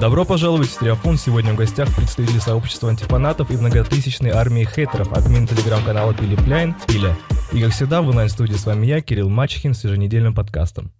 Добро пожаловать в Стереофон. Сегодня в гостях представители сообщества антифанатов и многотысячной армии хейтеров, админ телеграм-канала Пили Пляйн, Пиля. И как всегда, в онлайн-студии с вами я, Кирилл Мачхин, с еженедельным подкастом.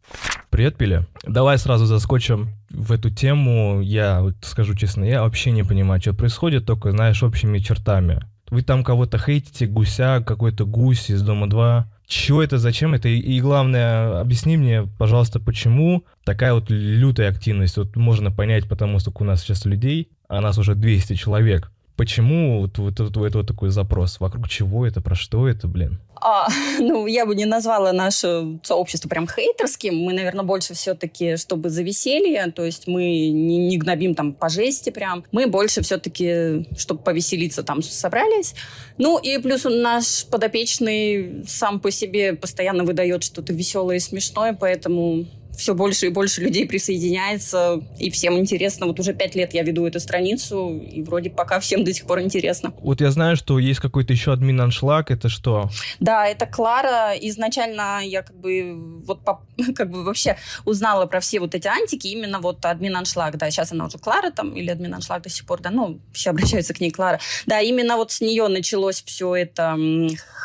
Привет, Пиля. Давай сразу заскочим в эту тему. Я вот скажу честно, я вообще не понимаю, что происходит, только, знаешь, общими чертами. Вы там кого-то хейтите, гуся, какой-то гусь из Дома 2. Чего это, зачем это? И, и главное, объясни мне, пожалуйста, почему такая вот лютая активность? Вот можно понять, потому что у нас сейчас людей, а нас уже 200 человек. Почему вот, вот, вот, вот, такой запрос? Вокруг чего это? Про что это, блин? А, ну, я бы не назвала наше сообщество прям хейтерским. Мы, наверное, больше все-таки, чтобы за веселье, то есть мы не, не гнобим там по жести прям. Мы больше все-таки, чтобы повеселиться, там собрались. Ну, и плюс наш подопечный сам по себе постоянно выдает что-то веселое и смешное, поэтому все больше и больше людей присоединяется, и всем интересно. Вот уже пять лет я веду эту страницу, и вроде пока всем до сих пор интересно. Вот я знаю, что есть какой-то еще админ аншлаг, это что? Да, это Клара. Изначально я как бы вот как бы вообще узнала про все вот эти антики, именно вот админ аншлаг, да, сейчас она уже Клара там, или админ аншлаг до сих пор, да, ну, все обращаются к ней Клара. Да, именно вот с нее началось все это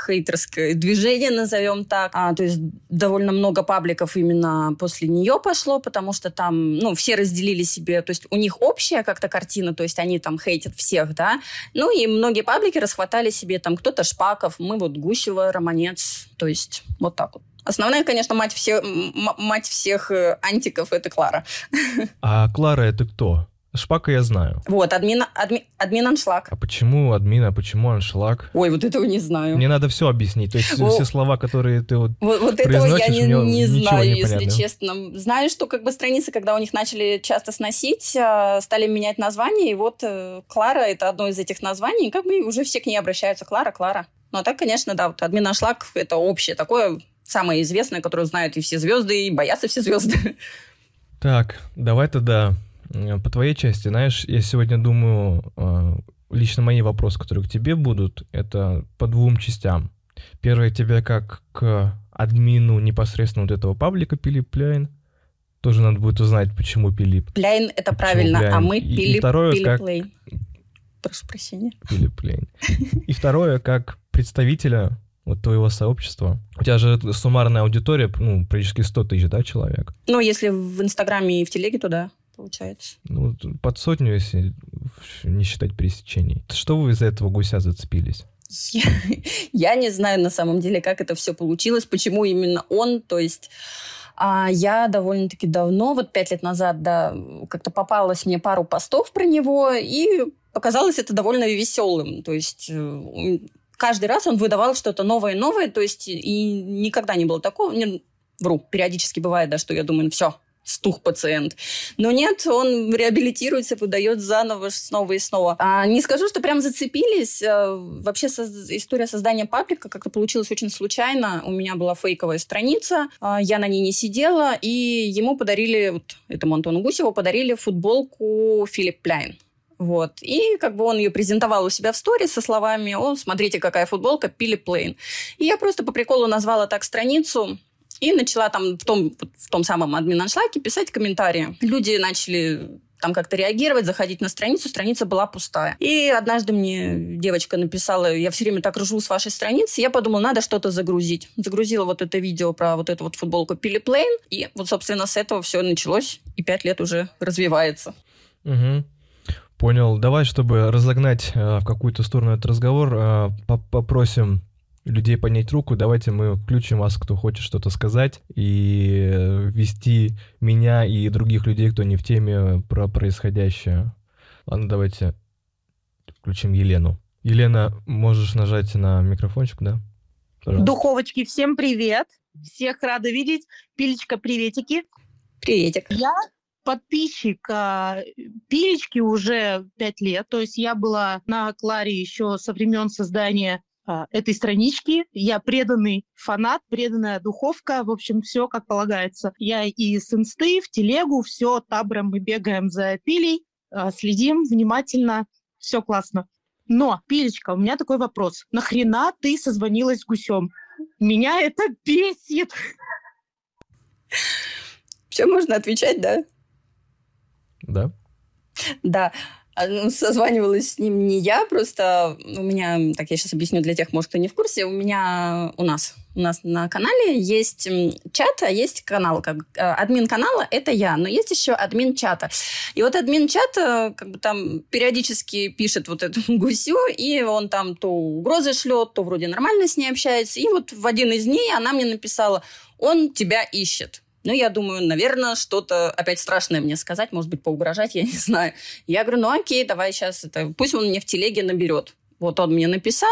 хейтерское движение, назовем так. А, то есть довольно много пабликов именно после после нее пошло, потому что там, ну, все разделили себе, то есть у них общая как-то картина, то есть они там хейтят всех, да, ну и многие паблики расхватали себе там кто-то Шпаков, мы вот Гусева, Романец, то есть вот так вот. Основная, конечно, мать, все, мать всех э, антиков – это Клара. А Клара – это кто? Шпака я знаю. Вот, админ, адми, админ аншлаг. А почему админ, а почему аншлаг? Ой, вот этого не знаю. Мне надо все объяснить. То есть О, все слова, которые ты вот Вот, вот этого я не, не знаю, не если честно. Знаю, что как бы страницы, когда у них начали часто сносить, а, стали менять название, и вот э, Клара — это одно из этих названий, и как бы уже все к ней обращаются. Клара, Клара. Ну, а так, конечно, да, вот админ аншлаг — это общее такое, самое известное, которое знают и все звезды, и боятся все звезды. Так, давай тогда по твоей части, знаешь, я сегодня думаю, э, лично мои вопросы, которые к тебе будут, это по двум частям. Первое, тебя как к админу непосредственно вот этого паблика Пилип Пляйн. Тоже надо будет узнать, почему Пилип. Пляйн — это правильно, Пляйн. а мы Пилип, и второе, Пилип как... Плейн. Прошу прощения. Пилип Плейн. И второе, как представителя вот твоего сообщества. У тебя же суммарная аудитория, ну, практически 100 тысяч, да, человек? Ну, если в Инстаграме и в Телеге, то да получается. Ну, под сотню, если не считать пересечений. Что вы из-за этого гуся зацепились? Я, я не знаю на самом деле, как это все получилось, почему именно он, то есть... А я довольно-таки давно, вот пять лет назад, да, как-то попалось мне пару постов про него, и показалось это довольно веселым. То есть э, каждый раз он выдавал что-то новое и новое, то есть и никогда не было такого. Не, вру, периодически бывает, да, что я думаю, ну все, стух пациент. Но нет, он реабилитируется, выдает заново снова и снова. А не скажу, что прям зацепились. А, вообще со- история создания паблика как-то получилась очень случайно. У меня была фейковая страница, а, я на ней не сидела, и ему подарили, вот этому Антону Гусеву подарили футболку Филипп Пляйн. Вот. И как бы он ее презентовал у себя в сторис со словами «О, смотрите, какая футболка, Пили Плейн». И я просто по приколу назвала так страницу, и начала там в том, в том самом админ-аншлаге писать комментарии. Люди начали там как-то реагировать, заходить на страницу, страница была пустая. И однажды мне девочка написала, я все время так ржу с вашей страницы, я подумала, надо что-то загрузить. Загрузила вот это видео про вот эту вот футболку Пили Плейн, и вот, собственно, с этого все началось, и пять лет уже развивается. Угу. Понял. Давай, чтобы разогнать э, в какую-то сторону этот разговор, э, попросим людей поднять руку, давайте мы включим вас, кто хочет что-то сказать, и э, вести меня и других людей, кто не в теме про происходящее. Ладно, давайте включим Елену. Елена, можешь нажать на микрофончик, да? Пожалуйста. Духовочки, всем привет! Всех рада видеть. Пилечка, приветики. Приветик. Я подписчик а, Пилечки уже пять лет. То есть я была на Кларе еще со времен создания этой странички. Я преданный фанат, преданная духовка, в общем, все как полагается. Я и с инсты, в телегу, все табором мы бегаем за пилей, а, следим внимательно, все классно. Но, Пилечка, у меня такой вопрос. Нахрена ты созвонилась с гусем? Меня это бесит. Все можно отвечать, да? Да. Да. А, ну, созванивалась с ним не я, просто у меня, так я сейчас объясню для тех, может, кто не в курсе, у меня, у нас, у нас на канале есть чат, а есть канал. Как, э, админ канала – это я, но есть еще админ чата. И вот админ чата как бы там периодически пишет вот этому гусю, и он там то угрозы шлет, то вроде нормально с ней общается. И вот в один из дней она мне написала, он тебя ищет. Ну, я думаю, наверное, что-то опять страшное мне сказать, может быть, поугрожать, я не знаю. Я говорю, ну окей, давай сейчас это... Пусть он мне в телеге наберет. Вот он мне написал,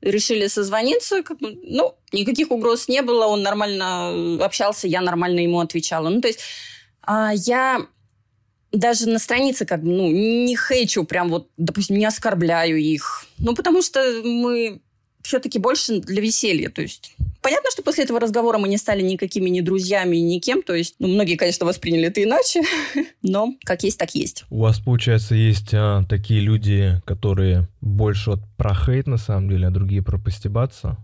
решили созвониться. Как бы, ну, никаких угроз не было, он нормально общался, я нормально ему отвечала. Ну, то есть а, я даже на странице как бы, ну, не хейчу, прям вот, допустим, не оскорбляю их. Ну, потому что мы все-таки больше для веселья. То есть понятно, что после этого разговора мы не стали никакими ни друзьями, ни кем. То есть, ну, многие, конечно, восприняли это иначе, но как есть, так есть. У вас, получается, есть а, такие люди, которые больше вот про хейт, на самом деле, а другие про постебаться?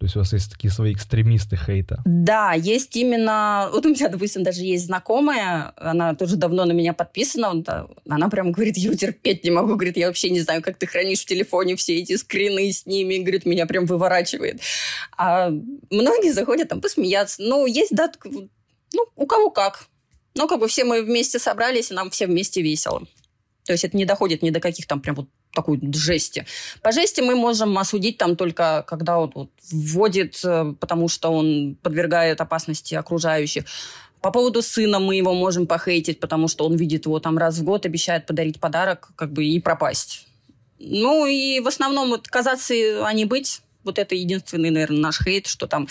То есть у вас есть такие свои экстремисты хейта? Да, есть именно... Вот у меня, допустим, даже есть знакомая, она тоже давно на меня подписана, он, она прям говорит, я терпеть не могу, говорит, я вообще не знаю, как ты хранишь в телефоне все эти скрины с ними, говорит, меня прям выворачивает. А многие заходят там посмеяться. Ну, есть, да, ну, у кого как. Ну, как бы все мы вместе собрались, и нам все вместе весело. То есть это не доходит ни до каких там прям вот такой жести. По жести мы можем осудить там только, когда вот, вот вводит, э, потому что он подвергает опасности окружающих. По поводу сына мы его можем похейтить, потому что он видит его там раз в год, обещает подарить подарок, как бы и пропасть. Ну и в основном вот казаться, а не быть, вот это единственный, наверное, наш хейт, что там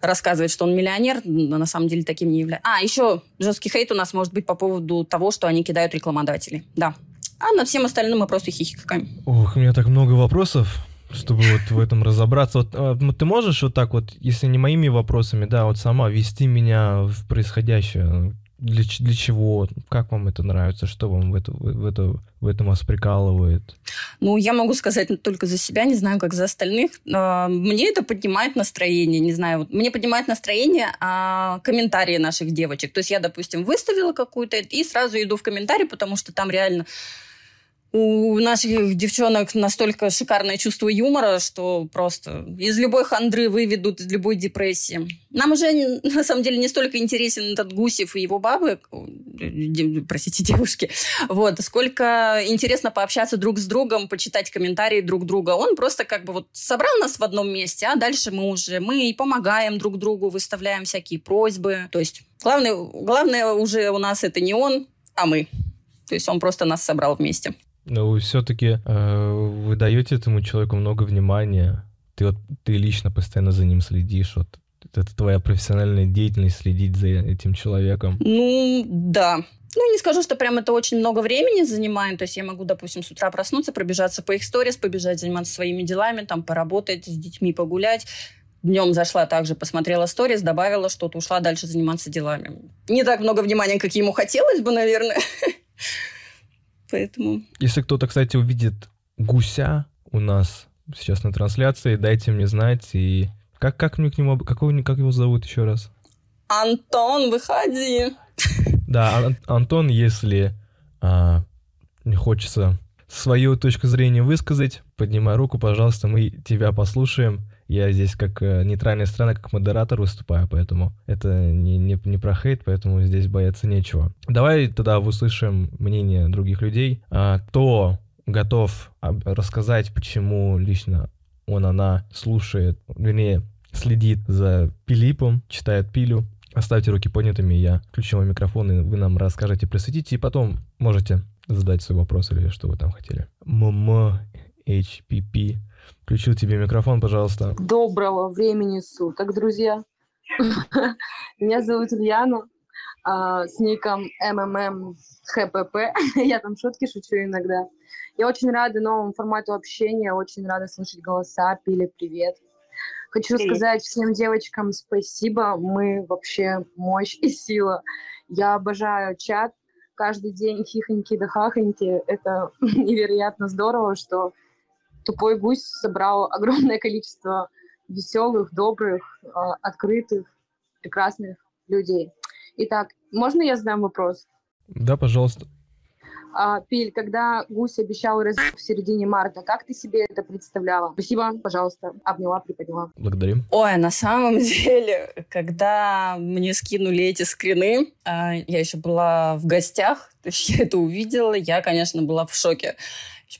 рассказывает, что он миллионер, но на самом деле таким не является. А, еще жесткий хейт у нас может быть по поводу того, что они кидают рекламодателей. Да, а над всем остальным мы просто хихикаем. Ох, у меня так много вопросов, чтобы вот в этом разобраться. Вот, а, ты можешь вот так вот, если не моими вопросами, да, вот сама вести меня в происходящее? Для, для чего? Как вам это нравится? Что вам в, это, в, это, в этом вас прикалывает? Ну, я могу сказать только за себя, не знаю, как за остальных. А, мне это поднимает настроение, не знаю. Вот мне поднимает настроение а, комментарии наших девочек. То есть я, допустим, выставила какую-то и сразу иду в комментарий, потому что там реально у наших девчонок настолько шикарное чувство юмора, что просто из любой хандры выведут, из любой депрессии. Нам уже, на самом деле, не столько интересен этот Гусев и его бабы, простите, девушки, вот, сколько интересно пообщаться друг с другом, почитать комментарии друг друга. Он просто как бы вот собрал нас в одном месте, а дальше мы уже, мы и помогаем друг другу, выставляем всякие просьбы. То есть главное, главное уже у нас это не он, а мы. То есть он просто нас собрал вместе. Но вы все-таки э, вы даете этому человеку много внимания. Ты вот ты лично постоянно за ним следишь. Вот это твоя профессиональная деятельность следить за этим человеком. Ну, да. Ну, не скажу, что прям это очень много времени занимает. То есть я могу, допустим, с утра проснуться, пробежаться по их сторис, побежать заниматься своими делами, там, поработать, с детьми погулять. Днем зашла также, посмотрела сторис, добавила что-то, ушла дальше заниматься делами. Не так много внимания, как ему хотелось бы, наверное. Поэтому... Если кто-то, кстати, увидит гуся у нас сейчас на трансляции, дайте мне знать. И как, как мне к нему... Какой, как его зовут еще раз? Антон, выходи. Да, Ан- Антон, если а, не хочется свою точку зрения высказать, поднимай руку, пожалуйста, мы тебя послушаем. Я здесь как э, нейтральная страна, как модератор выступаю, поэтому это не, не, не про хейт, поэтому здесь бояться нечего. Давай тогда услышим мнение других людей. А, кто готов рассказать, почему лично он, она слушает, вернее, следит за Пилипом, читает Пилю. Оставьте руки поднятыми, я включу мой микрофон, и вы нам расскажете, присветите, и потом можете задать свой вопрос или что вы там хотели. ММ, HPP, Включил тебе микрофон, пожалуйста. Доброго времени суток, друзья. Меня зовут Ульяна, а, с ником МММХПП. Я там шутки шучу иногда. Я очень рада новому формату общения, очень рада слышать голоса, пили привет. Хочу привет. сказать всем девочкам спасибо, мы вообще мощь и сила. Я обожаю чат, каждый день хихоньки да хахоньки. Это невероятно здорово, что тупой гусь собрал огромное количество веселых, добрых, а, открытых, прекрасных людей. Итак, можно я задам вопрос? Да, пожалуйста. А, Пиль, когда Гусь обещал развив в середине марта, как ты себе это представляла? Спасибо, пожалуйста, обняла, приподняла. Благодарим. Ой, на самом деле, когда мне скинули эти скрины, а, я еще была в гостях, то есть я это увидела, я, конечно, была в шоке.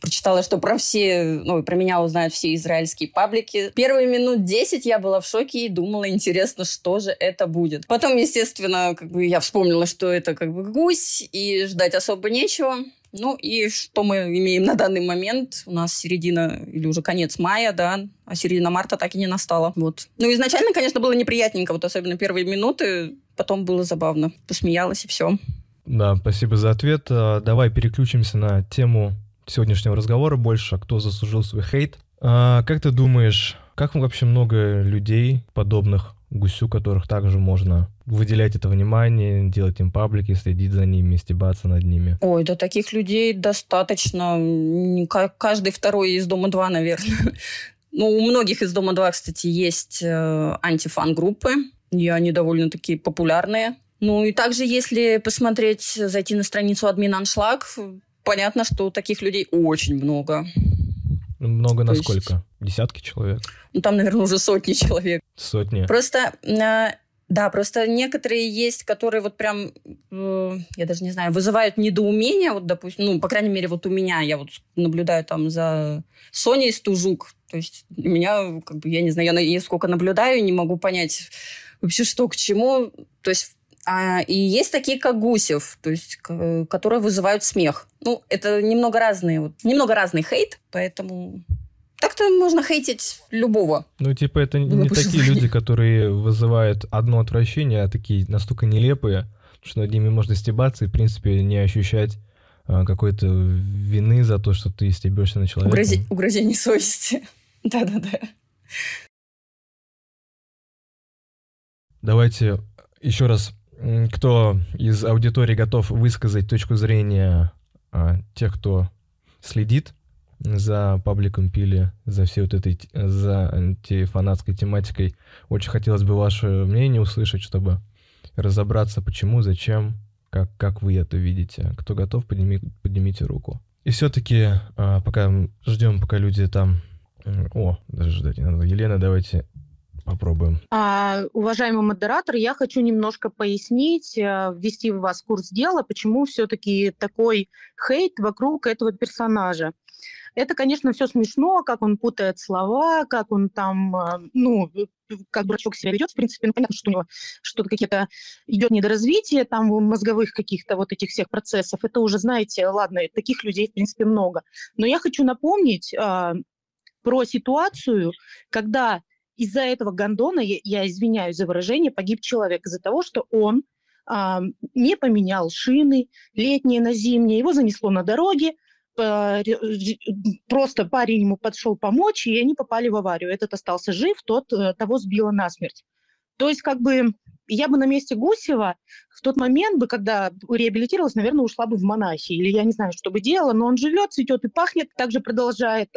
Прочитала, что про все, ну, про меня узнают все израильские паблики. Первые минут 10 я была в шоке и думала, интересно, что же это будет. Потом, естественно, как бы я вспомнила, что это как бы гусь, и ждать особо нечего. Ну и что мы имеем на данный момент? У нас середина или уже конец мая, да, а середина марта так и не настала. Вот. Ну, изначально, конечно, было неприятненько, вот особенно первые минуты, потом было забавно. Посмеялась и все. Да, спасибо за ответ. А, давай переключимся на тему сегодняшнего разговора больше, кто заслужил свой хейт. А, как ты думаешь, как вообще много людей подобных гусю, которых также можно выделять это внимание, делать им паблики, следить за ними, стебаться над ними? Ой, да таких людей достаточно. Каждый второй из Дома-2, наверное. Ну, у многих из Дома-2, кстати, есть э, антифан-группы, и они довольно-таки популярные. Ну и также, если посмотреть, зайти на страницу админ Аншлаг, понятно, что таких людей очень много. Много на сколько? Десятки человек? Ну, там, наверное, уже сотни человек. Сотни. Просто, э, да, просто некоторые есть, которые вот прям, э, я даже не знаю, вызывают недоумение, вот, допустим, ну, по крайней мере, вот у меня, я вот наблюдаю там за Соней Стужук, то есть у меня, как бы, я не знаю, я сколько наблюдаю, не могу понять вообще, что к чему. То есть а, и есть такие, как Гусев, то есть, которые вызывают смех. Ну, это немного разные, вот, немного разный хейт, поэтому так-то можно хейтить любого. Ну, типа, это не такие люди, которые вызывают одно отвращение, а такие настолько нелепые, что над ними можно стебаться и, в принципе, не ощущать а, какой-то вины за то, что ты стебешься на человека. Угрози... Угрозение совести. Да-да-да. Давайте еще раз кто из аудитории готов высказать точку зрения а, тех, кто следит за пабликом Пили, за всей вот этой, за антифанатской тематикой. Очень хотелось бы ваше мнение услышать, чтобы разобраться, почему, зачем, как, как вы это видите. Кто готов, подними, поднимите руку. И все-таки, а, пока ждем, пока люди там... О, даже ждать не надо. Елена, давайте Попробуем. А, уважаемый модератор, я хочу немножко пояснить, э, ввести в вас курс дела, почему все-таки такой хейт вокруг этого персонажа. Это, конечно, все смешно, как он путает слова, как он там, э, ну, как дурачок себя ведет. В принципе, ну, понятно, что у него что-то какие-то идет недоразвитие там мозговых каких-то вот этих всех процессов. Это уже, знаете, ладно, таких людей, в принципе, много. Но я хочу напомнить э, про ситуацию, когда из-за этого гондона, я, я извиняюсь за выражение, погиб человек из-за того, что он а, не поменял шины летние на зимние, его занесло на дороге, просто парень ему подшел помочь, и они попали в аварию. Этот остался жив, тот э, того сбило насмерть. То есть как бы я бы на месте Гусева в тот момент бы, когда реабилитировалась, наверное, ушла бы в монахи. Или я не знаю, что бы делала, но он живет, цветет и пахнет, также продолжает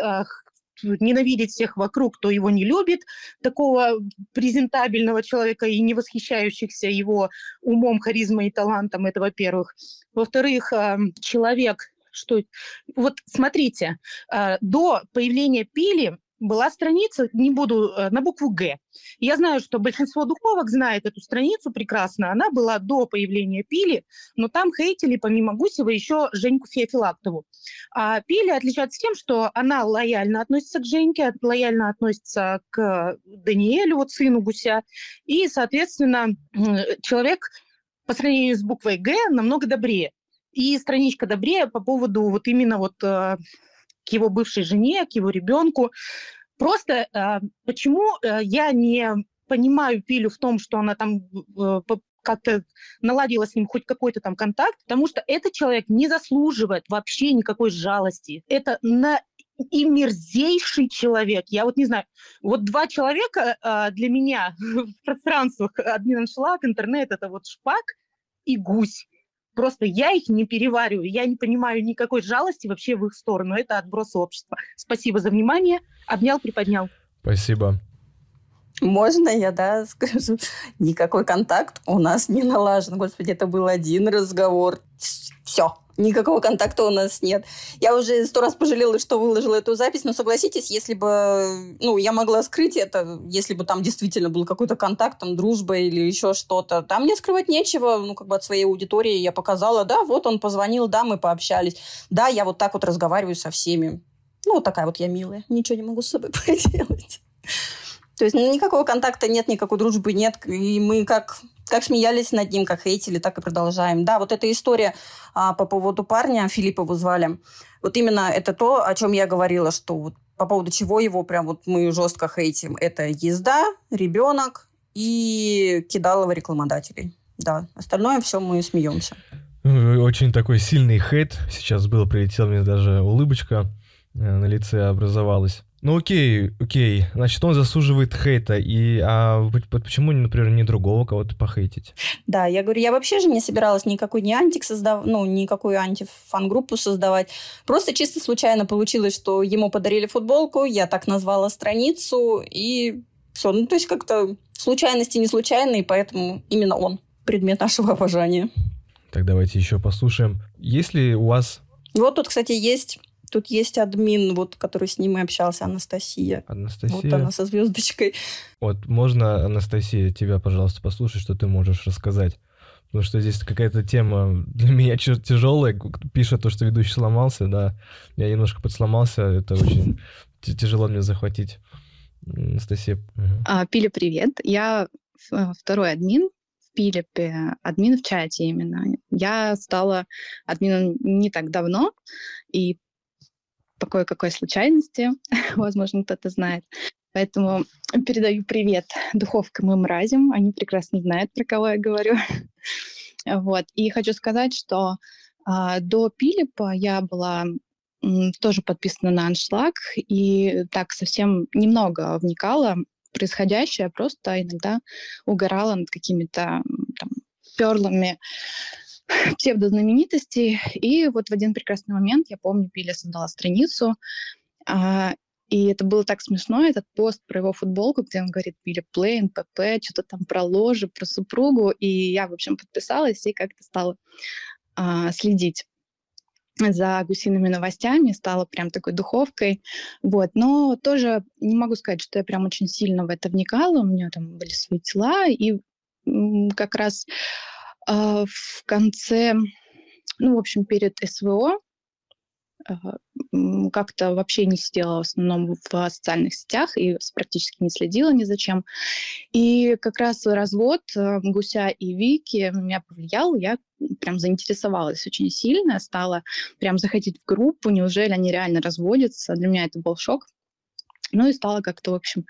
ненавидеть всех вокруг, кто его не любит, такого презентабельного человека и не восхищающихся его умом, харизмой и талантом, это во-первых. Во-вторых, человек, что... Вот смотрите, а, до появления Пили была страница, не буду, э, на букву «Г». Я знаю, что большинство духовок знает эту страницу прекрасно. Она была до появления Пили, но там хейтили помимо Гусева еще Женьку Феофилактову. А Пили отличается тем, что она лояльно относится к Женьке, лояльно относится к Даниэлю, вот сыну Гуся, и, соответственно, человек по сравнению с буквой «Г» намного добрее. И страничка добрее по поводу вот именно вот э, к его бывшей жене, к его ребенку. Просто э, почему э, я не понимаю Пилю в том, что она там э, как-то наладила с ним хоть какой-то там контакт, потому что этот человек не заслуживает вообще никакой жалости. Это на и мерзейший человек. Я вот не знаю, вот два человека э, для меня в пространствах админ шлак, интернет, это вот шпак и гусь. Просто я их не перевариваю, я не понимаю никакой жалости вообще в их сторону. Это отбросы общества. Спасибо за внимание. Обнял, приподнял. Спасибо. Можно я, да, скажу? Никакой контакт у нас не налажен. Господи, это был один разговор. Все, никакого контакта у нас нет. Я уже сто раз пожалела, что выложила эту запись, но согласитесь, если бы, ну, я могла скрыть это, если бы там действительно был какой-то контакт, там, дружба или еще что-то. Там мне скрывать нечего, ну, как бы от своей аудитории я показала, да, вот он позвонил, да, мы пообщались, да, я вот так вот разговариваю со всеми. Ну, вот такая вот я милая, ничего не могу с собой поделать. То есть ну, никакого контакта нет, никакой дружбы нет. И мы как, как смеялись над ним, как хейтили, так и продолжаем. Да, вот эта история а, по поводу парня, Филиппа звали. Вот именно это то, о чем я говорила, что вот по поводу чего его прям вот мы жестко хейтим. Это езда, ребенок и кидалово рекламодателей. Да, остальное все мы смеемся. Очень такой сильный хейт сейчас был, прилетел мне даже улыбочка э, на лице образовалась. Ну окей, окей. Значит, он заслуживает хейта. И а почему, например, не другого кого-то похейтить? Да, я говорю, я вообще же не собиралась никакой не антик создавать, ну, никакую антифан-группу создавать. Просто чисто случайно получилось, что ему подарили футболку, я так назвала страницу, и все. Ну, то есть как-то случайности не случайные, поэтому именно он предмет нашего обожания. Так, давайте еще послушаем. Есть ли у вас... Вот тут, кстати, есть Тут есть админ, вот, который с ним и общался, Анастасия. Анастасия. Вот она со звездочкой. Вот можно, Анастасия, тебя, пожалуйста, послушать, что ты можешь рассказать. Потому что здесь какая-то тема для меня тяжелая. Пишет то, что ведущий сломался, да. Я немножко подсломался, это очень тяжело мне захватить. Анастасия. А, Пиля, привет. Я второй админ в Пилипе, админ в чате именно. Я стала админом не так давно, и по кое-какой случайности, возможно, кто-то знает. Поэтому передаю привет духовкам и мразям. Они прекрасно знают, про кого я говорю. вот. И хочу сказать, что э, до Пилипа я была тоже подписана на аншлаг и так совсем немного вникала в происходящее, просто иногда угорала над какими-то перлами псевдознаменитостей. И вот в один прекрасный момент, я помню, Пиля создала страницу, а, и это было так смешно, этот пост про его футболку, где он говорит Пиля Плейн, ПП, что-то там про ложи, про супругу. И я, в общем, подписалась и как-то стала а, следить за гусиными новостями, стала прям такой духовкой, вот, но тоже не могу сказать, что я прям очень сильно в это вникала, у меня там были свои дела, и как раз в конце, ну, в общем, перед СВО как-то вообще не сидела в основном в социальных сетях и практически не следила ни зачем. И как раз развод э, Гуся и Вики меня повлиял, я прям заинтересовалась очень сильно, стала прям заходить в группу, неужели они реально разводятся. Для меня это был шок. Ну и стала как-то, в общем,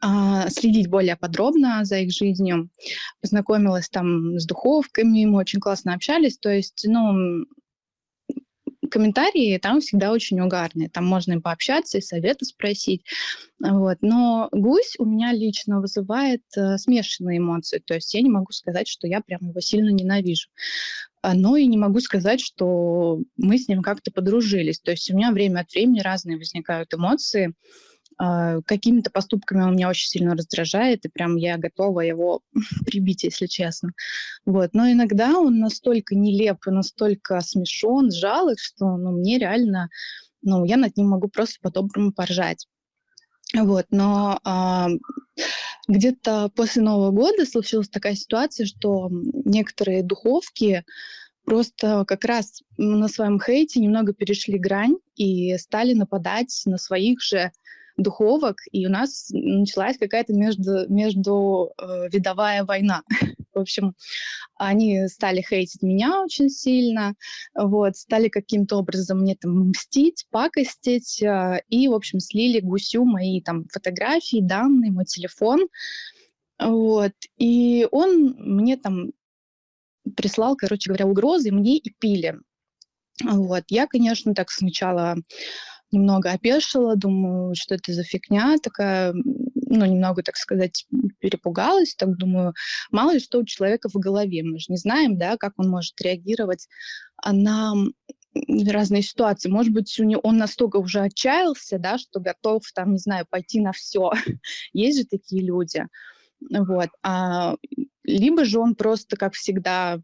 а, следить более подробно за их жизнью. Познакомилась там с духовками, мы очень классно общались. То есть, ну, комментарии там всегда очень угарные. Там можно и пообщаться, и советы спросить. Вот. Но гусь у меня лично вызывает э, смешанные эмоции. То есть я не могу сказать, что я прям его сильно ненавижу. А, но и не могу сказать, что мы с ним как-то подружились. То есть у меня время от времени разные возникают эмоции. А, какими-то поступками он меня очень сильно раздражает, и прям я готова его прибить, если честно. Вот. Но иногда он настолько нелеп и настолько смешон, жалок, что ну, мне реально, ну, я над ним могу просто по-доброму поржать. Вот, но а, где-то после Нового года случилась такая ситуация, что некоторые духовки просто как раз на своем хейте немного перешли грань и стали нападать на своих же духовок, и у нас началась какая-то между, между э, видовая война. В общем, они стали хейтить меня очень сильно, вот, стали каким-то образом мне там мстить, пакостить, э, и, в общем, слили гусю мои там фотографии, данные, мой телефон, вот, и он мне там прислал, короче говоря, угрозы мне и пили. Вот, я, конечно, так сначала немного опешила, думаю, что это за фигня такая, ну, немного, так сказать, перепугалась, так думаю, мало ли что у человека в голове, мы же не знаем, да, как он может реагировать на разные ситуации. Может быть, у него, он настолько уже отчаялся, да, что готов, там, не знаю, пойти на все. Есть же такие люди. Вот. А, либо же он просто, как всегда,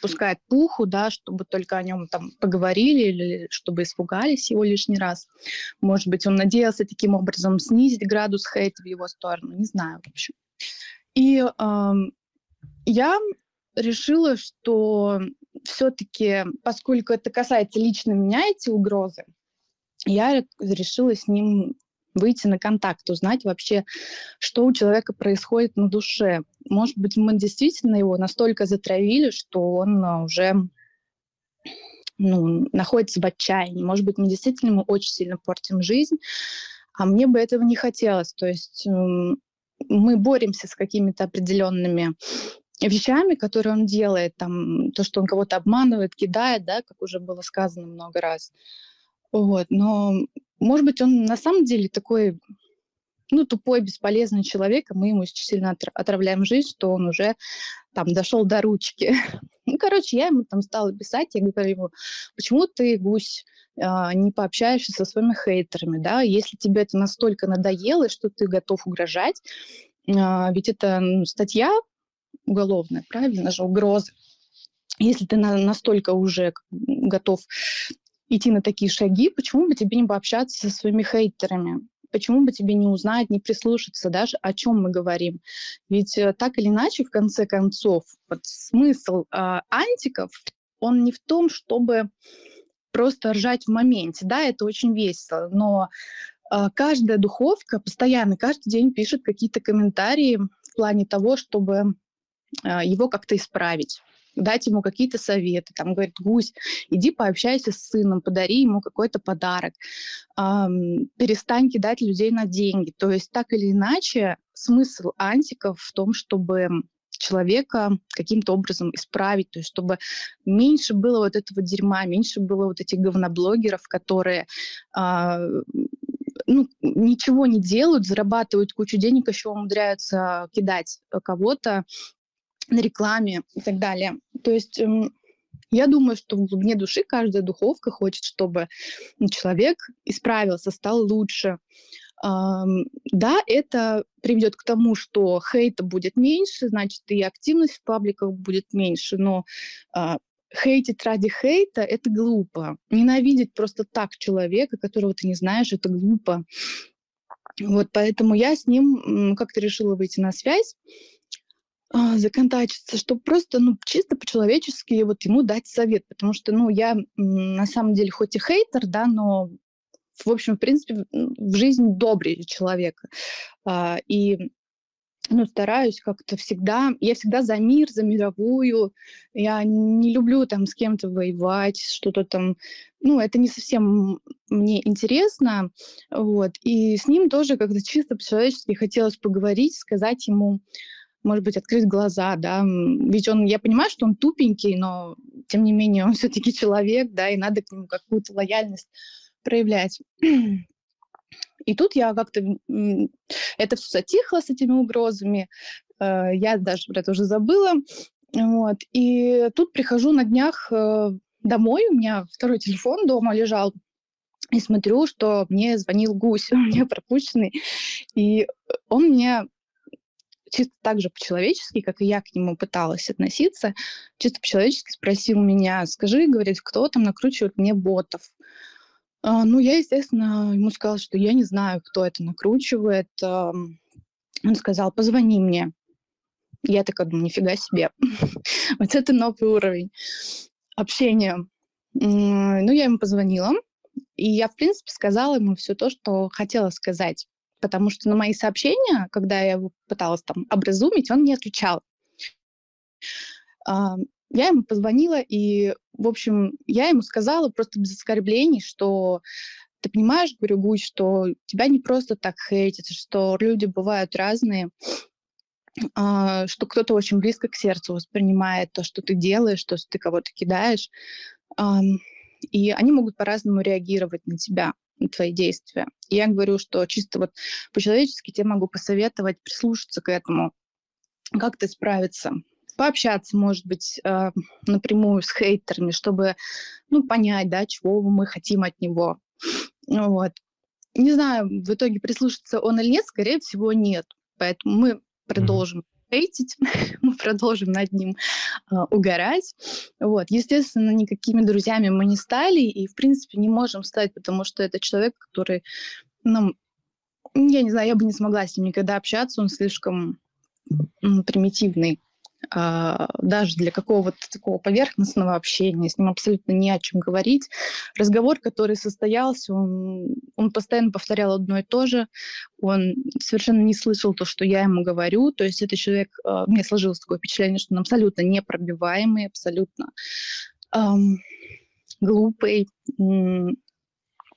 пускает пуху, да, чтобы только о нем там поговорили или чтобы испугались его лишний раз. Может быть, он надеялся таким образом снизить градус хейта в его сторону. Не знаю, в общем. И э, я решила, что все-таки, поскольку это касается лично меня, эти угрозы, я решила с ним выйти на контакт, узнать вообще, что у человека происходит на душе. Может быть, мы действительно его настолько затравили, что он а, уже ну, находится в отчаянии. Может быть, мы действительно ему очень сильно портим жизнь, а мне бы этого не хотелось. То есть мы боремся с какими-то определенными вещами, которые он делает, там, то, что он кого-то обманывает, кидает, да, как уже было сказано много раз. Вот, но, может быть, он на самом деле такой, ну, тупой, бесполезный человек, и мы ему сильно отравляем жизнь, что он уже там дошел до ручки. ну, короче, я ему там стала писать, я говорю ему, почему ты, гусь, а, не пообщаешься со своими хейтерами, да, если тебе это настолько надоело, что ты готов угрожать, а, ведь это ну, статья уголовная, правильно же, угрозы. Если ты на, настолько уже готов идти на такие шаги, почему бы тебе не пообщаться со своими хейтерами? Почему бы тебе не узнать, не прислушаться даже, о чем мы говорим? Ведь э, так или иначе, в конце концов, вот смысл э, антиков, он не в том, чтобы просто ржать в моменте. Да, это очень весело, но э, каждая духовка постоянно, каждый день пишет какие-то комментарии в плане того, чтобы э, его как-то исправить дать ему какие-то советы. Там говорит, гусь, иди пообщайся с сыном, подари ему какой-то подарок, эм, перестань кидать людей на деньги. То есть так или иначе смысл антиков в том, чтобы человека каким-то образом исправить, то есть чтобы меньше было вот этого дерьма, меньше было вот этих говноблогеров, которые э, ну, ничего не делают, зарабатывают кучу денег, еще умудряются кидать кого-то на рекламе и так далее. То есть эм, я думаю, что в глубине души каждая духовка хочет, чтобы человек исправился, стал лучше. Да, это приведет к тому, что хейта будет меньше, значит, и активность в пабликах будет меньше, но а, хейтить ради хейта – это глупо. Ненавидеть просто так человека, которого ты не знаешь, это глупо. Вот поэтому я с ним как-то решила выйти на связь, законтачиться, чтобы просто, ну, чисто по-человечески вот ему дать совет, потому что, ну, я на самом деле хоть и хейтер, да, но в общем, в принципе, в жизни добрый человек. А, и ну, стараюсь как-то всегда, я всегда за мир, за мировую, я не люблю там с кем-то воевать, что-то там, ну, это не совсем мне интересно, вот, и с ним тоже как-то чисто по-человечески хотелось поговорить, сказать ему, может быть, открыть глаза, да, ведь он, я понимаю, что он тупенький, но, тем не менее, он все-таки человек, да, и надо к нему какую-то лояльность проявлять. И тут я как-то... Это все затихло с этими угрозами, э, я даже про это уже забыла, вот, и тут прихожу на днях э, домой, у меня второй телефон дома лежал, и смотрю, что мне звонил гусь, у меня пропущенный, и он мне чисто так же по-человечески, как и я к нему пыталась относиться, чисто по-человечески спросил меня, скажи, говорит, кто там накручивает мне ботов? А, ну, я, естественно, ему сказала, что я не знаю, кто это накручивает. Он сказал, позвони мне. Я такая думаю, нифига себе. вот это новый уровень общения. Ну, я ему позвонила, и я, в принципе, сказала ему все то, что хотела сказать потому что на мои сообщения, когда я его пыталась там образумить, он не отвечал. Я ему позвонила, и, в общем, я ему сказала просто без оскорблений, что ты понимаешь, говорю, Гусь, что тебя не просто так хейтят, что люди бывают разные, а, что кто-то очень близко к сердцу воспринимает то, что ты делаешь, то, что ты кого-то кидаешь, и они могут по-разному реагировать на тебя твои действия. И я говорю, что чисто вот по-человечески тебе могу посоветовать прислушаться к этому, как ты справиться. пообщаться, может быть, э, напрямую с хейтерами, чтобы, ну, понять, да, чего мы хотим от него. Вот. Не знаю, в итоге прислушаться он или нет, скорее всего, нет. Поэтому мы продолжим хейтить, мы продолжим над ним э, угорать. Вот. Естественно, никакими друзьями мы не стали и, в принципе, не можем стать, потому что это человек, который, ну, я не знаю, я бы не смогла с ним никогда общаться, он слишком примитивный. А, даже для какого-то такого поверхностного общения, с ним абсолютно не о чем говорить. Разговор, который состоялся, он, он постоянно повторял одно и то же, он совершенно не слышал то, что я ему говорю, то есть это человек, а, мне сложилось такое впечатление, что он абсолютно непробиваемый, абсолютно эм, глупый,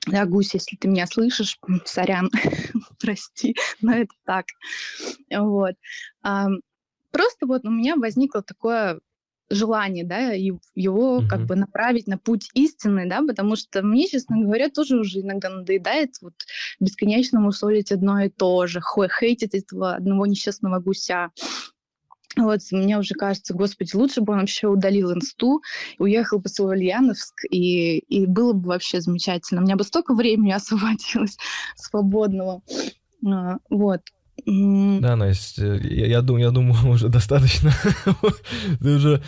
да, Гусь, если ты меня слышишь, сорян, прости, но это так. Вот. Просто вот у меня возникло такое желание, да, его mm-hmm. как бы направить на путь истины, да, потому что мне, честно говоря, тоже уже иногда надоедает вот бесконечно мусолить одно и то же, хейтить этого одного несчастного гуся. Вот, мне уже кажется, господи, лучше бы он вообще удалил инсту, уехал бы в Ульяновск, и, и было бы вообще замечательно. У меня бы столько времени освободилось свободного. А, вот. Да, Настя, я, я, думаю, я думаю, уже достаточно. Ты уже...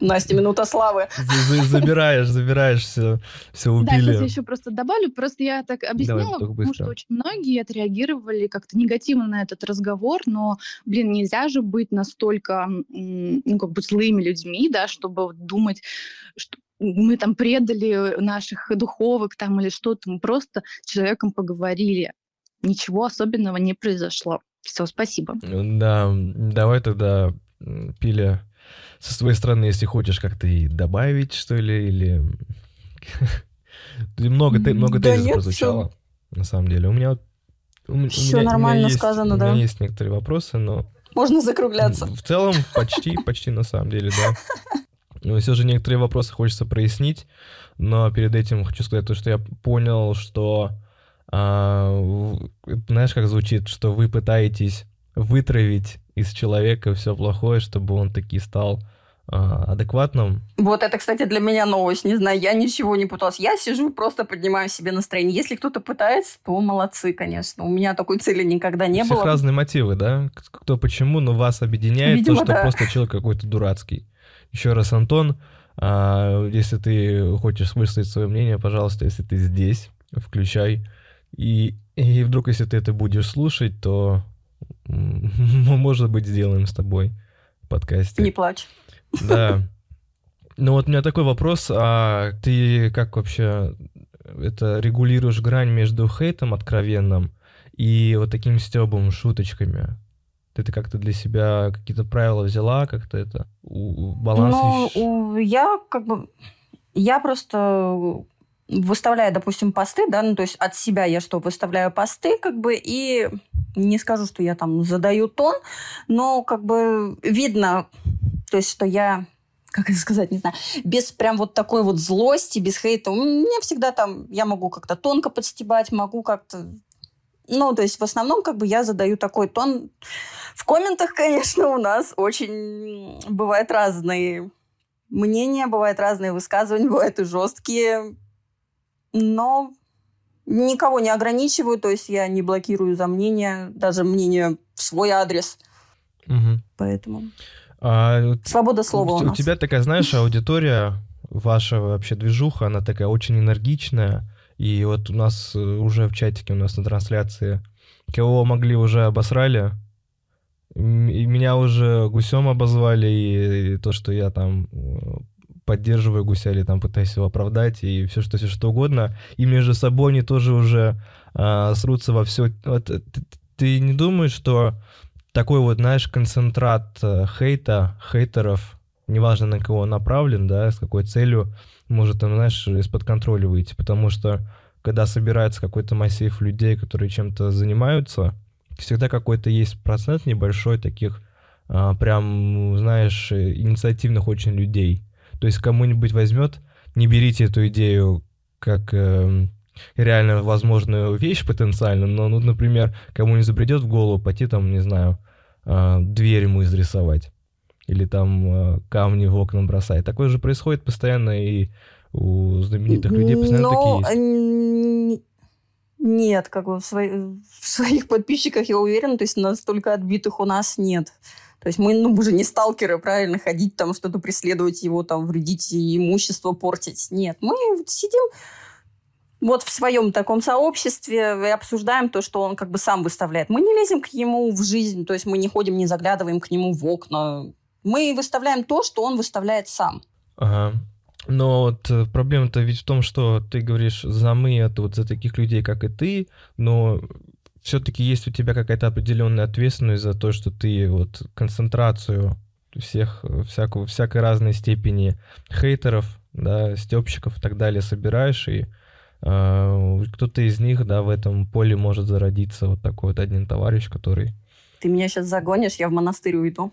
Настя, минута славы. Забираешь, забираешь все, все убили. Да, сейчас я еще просто добавлю. Просто я так объяснила, потому что очень многие отреагировали как-то негативно на этот разговор, но, блин, нельзя же быть настолько, ну, как бы злыми людьми, да, чтобы думать, что мы там предали наших духовок там или что-то, мы просто с человеком поговорили ничего особенного не произошло. Все, спасибо. Да, давай тогда, Пиля, со своей стороны, если хочешь как-то и добавить, что ли, или... много, ты, много да тезисов прозвучало, на самом деле. У меня вот... У, все у меня, нормально у меня есть, сказано, да. У меня есть некоторые вопросы, но... Можно закругляться. В целом, почти, почти на самом деле, да. Но все же некоторые вопросы хочется прояснить, но перед этим хочу сказать то, что я понял, что а, знаешь, как звучит, что вы пытаетесь вытравить из человека все плохое, чтобы он таки стал а, адекватным. Вот это, кстати, для меня новость. Не знаю, я ничего не пыталась. Я сижу, просто поднимаю себе настроение. Если кто-то пытается, то молодцы, конечно. У меня такой цели никогда не У было. всех разные мотивы, да? Кто почему, но вас объединяет Видимо, то, что да. просто человек какой-то дурацкий. Еще раз, Антон, а, если ты хочешь высказать свое мнение, пожалуйста, если ты здесь, включай и, и вдруг, если ты это будешь слушать, то, может быть, сделаем с тобой подкасте. Не плачь. Да. Ну вот у меня такой вопрос, а ты как вообще это регулируешь грань между хейтом откровенным и вот таким стебом, шуточками? Ты это как-то для себя какие-то правила взяла, как-то это баланс? Ну, я как бы... Я просто выставляю, допустим, посты, да, ну, то есть от себя я что, выставляю посты, как бы, и не скажу, что я там задаю тон, но как бы видно, то есть, что я как это сказать, не знаю, без прям вот такой вот злости, без хейта. У меня всегда там, я могу как-то тонко подстебать, могу как-то... Ну, то есть в основном как бы я задаю такой тон. В комментах, конечно, у нас очень бывают разные мнения, бывают разные высказывания, бывают и жесткие, но никого не ограничиваю, то есть я не блокирую за мнение, даже мнение в свой адрес. Угу. Поэтому а, свобода слова у, у. У тебя такая, знаешь, аудитория, ваша вообще движуха, она такая очень энергичная, и вот у нас э, уже в чатике, у нас на трансляции, кого могли уже обосрали, и меня уже гусем обозвали, и то, что я там э, поддерживаю гуся или там пытаюсь его оправдать и все что все что угодно. И между собой они тоже уже а, срутся во все. Вот, ты, ты не думаешь, что такой вот, знаешь, концентрат э, хейта, хейтеров, неважно на кого направлен, да, с какой целью, может, там, знаешь, из-под контроля выйти, потому что когда собирается какой-то массив людей, которые чем-то занимаются, всегда какой-то есть процент небольшой таких а, прям, знаешь, инициативных очень людей, то есть кому-нибудь возьмет, не берите эту идею как э, реально возможную вещь потенциально, но, ну, например, кому-нибудь забредет в голову пойти там, не знаю, э, дверь ему изрисовать. или там э, камни в окна бросает. Такое же происходит постоянно и у знаменитых людей постоянно Но, такие есть. Нет, как бы в, свои- в своих подписчиках я уверена, то есть настолько отбитых у нас нет. То есть мы, ну, мы же не сталкеры, правильно, ходить там, что-то преследовать его, там, вредить имущество портить. Нет, мы сидим вот в своем таком сообществе и обсуждаем то, что он как бы сам выставляет. Мы не лезем к нему в жизнь, то есть мы не ходим, не заглядываем к нему в окна. Мы выставляем то, что он выставляет сам. Ага. Но вот э, проблема-то ведь в том, что ты говоришь за мы, это вот за таких людей, как и ты, но все-таки есть у тебя какая-то определенная ответственность за то, что ты вот концентрацию всех, всякого, всякой разной степени хейтеров, да, степщиков и так далее собираешь, и э, кто-то из них, да, в этом поле может зародиться вот такой вот один товарищ, который... Ты меня сейчас загонишь, я в монастырь уйду.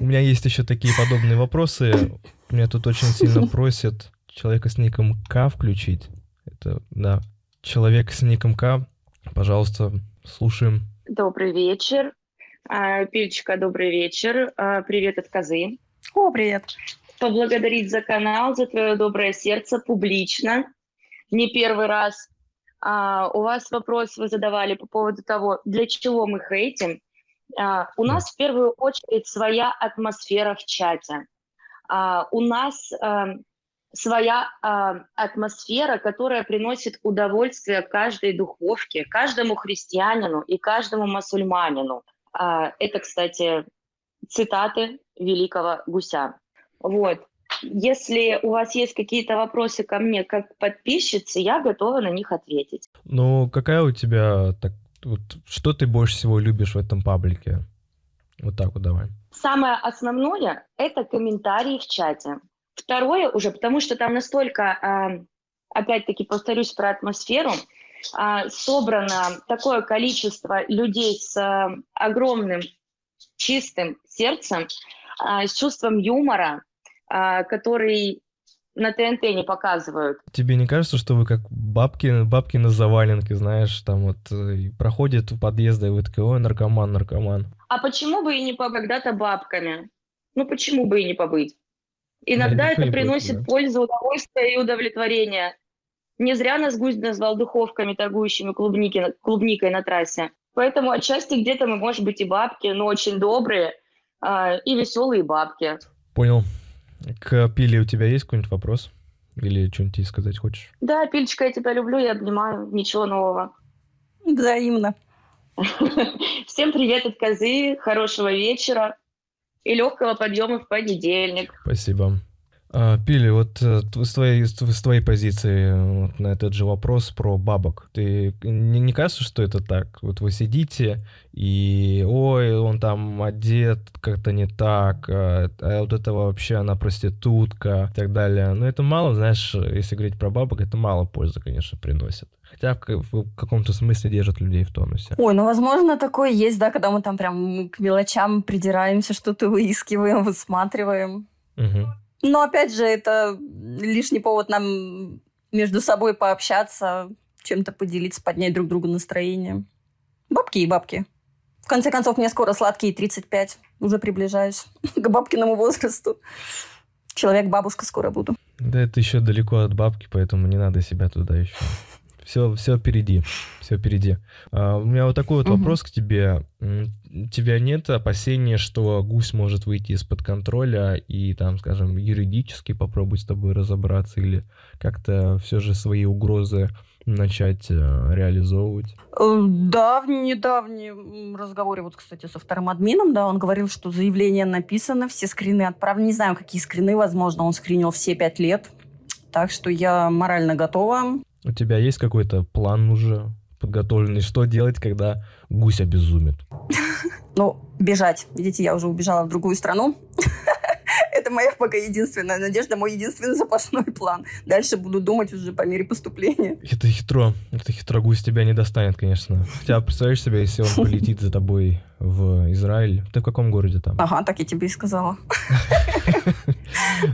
У меня есть еще такие подобные вопросы. Меня тут очень сильно просят человека с ником К включить. Это, да, человек с ником К. Пожалуйста, слушаем. Добрый вечер. А, Пильчика, добрый вечер. А, Привет от Козы. О, привет. Поблагодарить за канал, за твое доброе сердце публично. Не первый раз. А, У вас вопрос вы задавали по поводу того, для чего мы хейтим. А, У нас в первую очередь своя атмосфера в чате. А, У нас а, своя а, атмосфера, которая приносит удовольствие каждой духовке, каждому христианину и каждому мусульманину. А, это, кстати, цитаты великого гуся. Вот. Если у вас есть какие-то вопросы ко мне как подписчице, я готова на них ответить. Ну, какая у тебя, так, вот, что ты больше всего любишь в этом паблике? Вот так вот давай. Самое основное – это комментарии в чате. Второе уже, потому что там настолько, а, опять-таки повторюсь про атмосферу, а, собрано такое количество людей с а, огромным чистым сердцем, с чувством юмора, который на ТНТ не показывают. Тебе не кажется, что вы как бабки, бабки на заваленке, знаешь, там вот э, и проходят в подъезды, и вы такие, ой, наркоман, наркоман. А почему бы и не побыть когда-то бабками? Ну почему бы и не побыть? Иногда Да, это приносит против, да. пользу, удовольствие и удовлетворение. Не зря нас гусь назвал духовками, торгующими клубники, клубникой на трассе. Поэтому отчасти где-то мы, может быть, и бабки, но очень добрые а, и веселые бабки. Понял. К Пиле у тебя есть какой-нибудь вопрос? Или что-нибудь сказать хочешь? Да, Пильчика, я тебя люблю, я обнимаю, ничего нового. Взаимно. Всем привет от Козы, хорошего вечера и легкого подъема в понедельник. Спасибо. А, Пили, вот э, с твоей, с тв- с твоей позиции вот на этот же вопрос про бабок. Ты не, не кажется, что это так? Вот вы сидите и, ой, он там одет как-то не так, а, а вот это вообще она проститутка и так далее. Но это мало, знаешь, если говорить про бабок, это мало пользы, конечно, приносит. Хотя в, в каком-то смысле держат людей в тонусе. Ой, ну, возможно, такое есть, да, когда мы там прям к мелочам придираемся, что-то выискиваем, высматриваем. Мгм. Но, опять же, это лишний повод нам между собой пообщаться, чем-то поделиться, поднять друг другу настроение. Бабки и бабки. В конце концов, мне скоро сладкие 35. Уже приближаюсь к бабкиному возрасту. Человек-бабушка скоро буду. Да это еще далеко от бабки, поэтому не надо себя туда еще. Все, все впереди, все впереди. А, у меня вот такой вот Мгм. вопрос к тебе. У тебя нет опасения, что гусь может выйти из-под контроля и там, скажем, юридически попробовать с тобой разобраться или как-то все же свои угрозы начать э, реализовывать? Э, Да, в недавнем разговоре, вот, кстати, со вторым админом, да, он говорил, что заявление написано, все скрины отправлены. Не знаю, какие скрины, возможно, он скринил все пять лет. Так что я морально готова. У тебя есть какой-то план уже подготовленный, что делать, когда гусь обезумит? Ну, бежать. Видите, я уже убежала в другую страну. Это моя пока единственная надежда, мой единственный запасной план. Дальше буду думать уже по мере поступления. Это хитро. Это хитро гусь тебя не достанет, конечно. Хотя, представляешь себе, если он полетит за тобой в Израиль. Ты в каком городе там? Ага, так я тебе и сказала.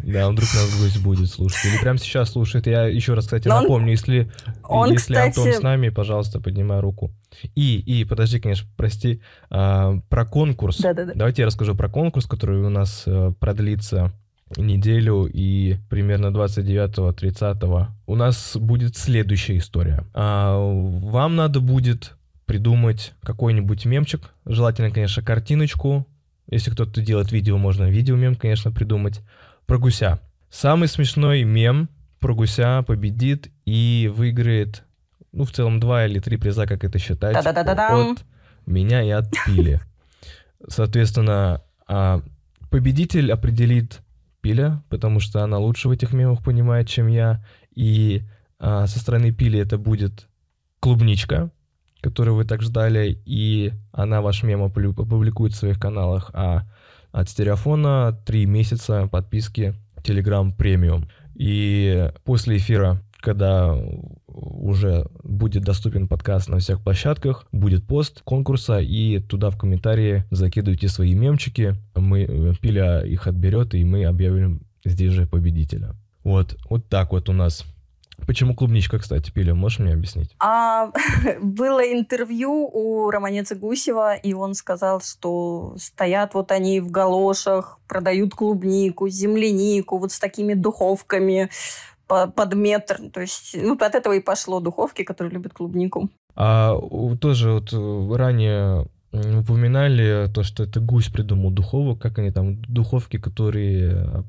Да, вдруг нас гость будет слушать. Или прямо сейчас слушает. Я еще раз, кстати, он- напомню, если, он, Антон с нами, пожалуйста, поднимай руку. И, и, подожди, конечно, прости, а, про конкурс. Давайте я расскажу про конкурс, который у нас э, продлится неделю и примерно 29-30 у нас будет следующая история. А, Вам надо будет придумать какой-нибудь мемчик, желательно, конечно, картиночку. Если кто-то делает видео, можно видео-мем, конечно, придумать. Про гуся. Самый смешной мем про гуся победит и выиграет, ну, в целом, два или три приза, как это считать, от меня и от Пили. Соответственно, а, победитель определит Пиля, потому что она лучше в этих мемах понимает, чем я. И а, со стороны Пили это будет клубничка, которую вы так ждали, и она ваш мем опубликует в своих каналах. А от стереофона три месяца подписки Telegram премиум. И после эфира, когда уже будет доступен подкаст на всех площадках, будет пост конкурса, и туда в комментарии закидывайте свои мемчики. Мы, Пиля их отберет, и мы объявим здесь же победителя. Вот, вот так вот у нас. Почему клубничка, кстати, Пиля, можешь мне объяснить? А, было интервью у Романеца Гусева, и он сказал, что стоят вот они в галошах, продают клубнику, землянику, вот с такими духовками по- под метр. То есть, ну, от этого и пошло духовки, которые любят клубнику. А тоже вот э, ранее упоминали то, что это гусь придумал духовок, как они там, духовки, которые... э,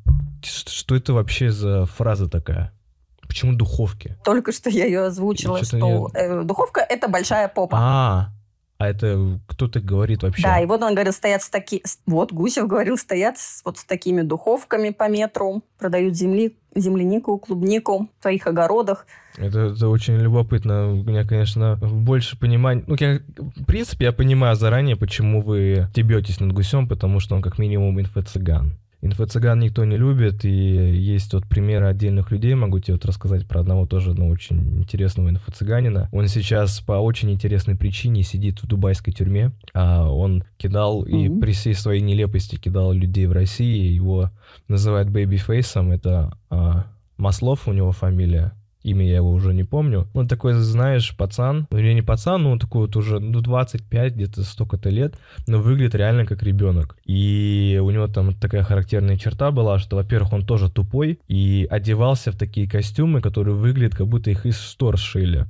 Что это вообще за фраза такая? Почему духовки? Только что я ее озвучила, Что-то что э, духовка – это большая попа. А, а это кто так говорит вообще? Да, и вот он говорил, стоят с таки... Вот, Гусев говорил, стоят с- вот с такими духовками по метру, продают земли... землянику, клубнику в своих огородах. Это, это очень любопытно. У меня, конечно, больше понимания... Ну, я, в принципе, я понимаю заранее, почему вы стебетесь над гусем, потому что он как минимум инфо-цыган. Инфо-цыган никто не любит, и есть вот примеры отдельных людей, могу тебе вот рассказать про одного тоже, ну, очень интересного инфо-цыганина. Он сейчас по очень интересной причине сидит в дубайской тюрьме. А он кидал и Мгм. при всей своей нелепости кидал людей в России. Его называют baby face-ом. Это а, Маслов у него фамилия. Имя я его уже не помню. Он такой, знаешь, пацан, ну или не пацан, но он такой вот уже, ну, 25, где-то столько-то лет, но выглядит реально как ребенок. И у него там такая характерная черта была, что, во-первых, он тоже тупой и одевался в такие костюмы, которые выглядят, как будто их из штор шили.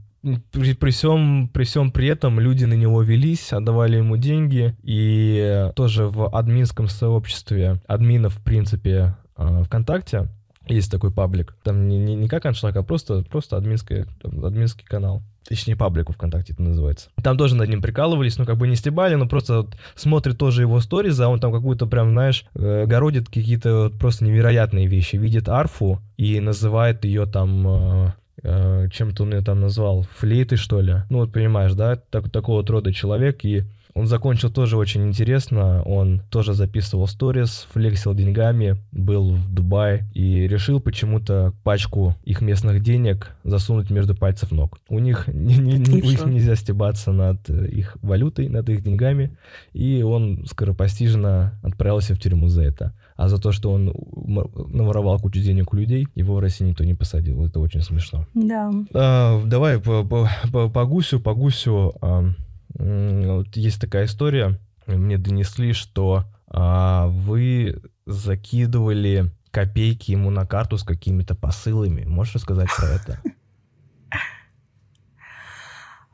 При, при, всем, при всем при этом люди на него велись, отдавали ему деньги, и тоже в админском сообществе админов, в принципе, э, ВКонтакте, есть такой паблик. Там не, не, не как аншлаг, а просто, просто админская, там, админский канал. Точнее, паблик ВКонтакте это называется. Там тоже над ним прикалывались, ну, как бы не стебали, но просто вот смотрит тоже его сторизы, а он там какую-то прям, знаешь, э, городит какие-то вот просто невероятные вещи. Видит арфу и называет ее там... э, э, чем-то он ее там назвал, флейты, что ли. Ну, вот понимаешь, да, так, такого вот рода человек, и он закончил тоже очень интересно. Он тоже записывал сторис, флексил деньгами, был в Дубае и решил почему-то пачку их местных денег засунуть между пальцев ног. У них, не- не- не- у них нельзя стебаться над э, их валютой, над их деньгами. И он скоропостижно отправился в тюрьму за это. А за то, что он м- наворовал кучу денег у людей, его в России никто не посадил. Это очень смешно. Да. А, давай по, по, по- по гусю, по гусю. а, вот есть такая история. Мне донесли, что а, вы закидывали копейки ему на карту с какими-то посылами. Можешь рассказать про это?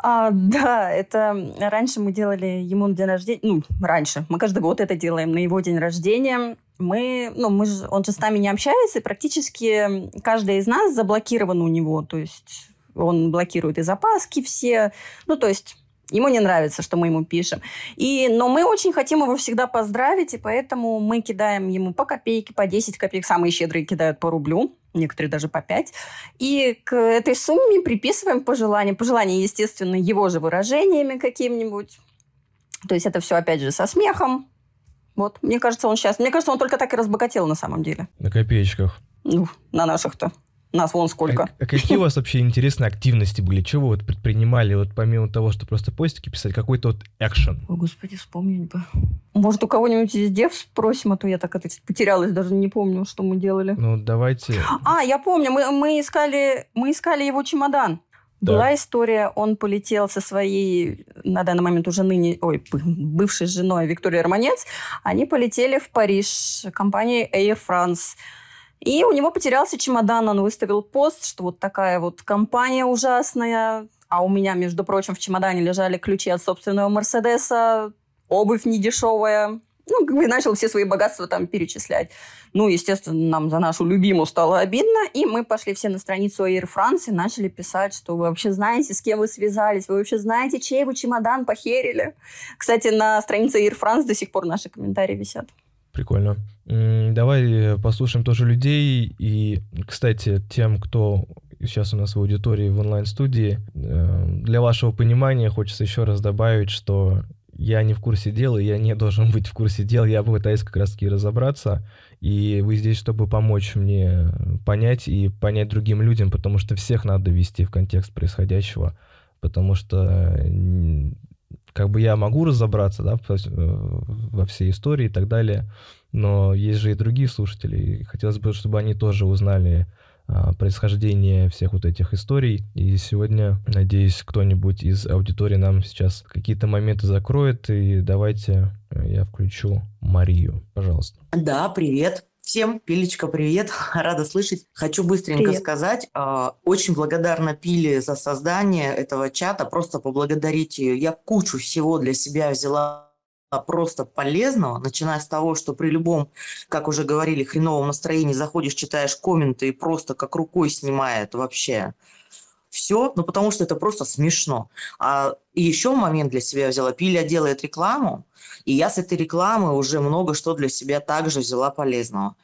А, да, это раньше мы делали ему на день рождения. Ну, раньше. Мы каждый год это делаем на его день рождения. Мы, ну, мы же, он же с нами не общается, и практически каждый из нас заблокирован у него. То есть он блокирует и запаски все. Ну, то есть ему не нравится, что мы ему пишем. И, но мы очень хотим его всегда поздравить, и поэтому мы кидаем ему по копейке, по 10 копеек. Самые щедрые кидают по рублю, некоторые даже по 5. И к этой сумме приписываем пожелания. Пожелания, естественно, его же выражениями каким-нибудь. То есть это все, опять же, со смехом. Вот, мне кажется, он сейчас... Мне кажется, он только так и разбогател на самом деле. На копеечках. Ну, на наших-то. Нас вон сколько. А, а какие у вас вообще интересные активности были? Чего вы вот предпринимали, вот помимо того, что просто постики писать, какой-то вот экшен? О, господи, вспомнить бы. Может, у кого-нибудь из дев спросим, а то я так это потерялась, даже не помню, что мы делали. Ну, давайте... А, я помню, мы, мы, искали, мы искали его чемодан. Да. Была история, он полетел со своей, на данный момент уже ныне, ой, бывшей женой Викторией Романец. Они полетели в Париж компанией Air France. И у него потерялся чемодан, он выставил пост, что вот такая вот компания ужасная, а у меня, между прочим, в чемодане лежали ключи от собственного Мерседеса, обувь недешевая. Ну, как бы начал все свои богатства там перечислять. Ну, естественно, нам за нашу любимую стало обидно, и мы пошли все на страницу Air France и начали писать, что вы вообще знаете, с кем вы связались, вы вообще знаете, чей вы чемодан похерили. Кстати, на странице Air France до сих пор наши комментарии висят. Прикольно. Давай послушаем тоже людей. И, кстати, тем, кто сейчас у нас в аудитории в онлайн-студии, э, для вашего понимания хочется еще раз добавить, что я не в курсе дела, я не должен быть в курсе дела, я пытаюсь как раз-таки разобраться, и вы здесь, чтобы помочь мне понять и понять другим людям, потому что всех надо ввести в контекст происходящего, потому что как бы я могу разобраться да, во всей истории и так далее, но есть же и другие слушатели, и хотелось бы, чтобы они тоже узнали а, происхождение всех вот этих историй. И сегодня, надеюсь, кто-нибудь из аудитории нам сейчас какие-то моменты закроет. И давайте э, я включу Марию, пожалуйста. Да, привет. Всем, Пилечка, привет, рада слышать. Хочу быстренько привет. сказать, э, очень благодарна Пиле за создание этого чата, просто поблагодарить ее. Я кучу всего для себя взяла просто полезного, начиная с того, что при любом, как уже говорили, хреновом настроении заходишь, читаешь комменты и просто как рукой снимает вообще все, ну потому что это просто смешно. А и еще момент для себя взяла. Пиля делает рекламу, и я с этой рекламы уже много что для себя также взяла полезного.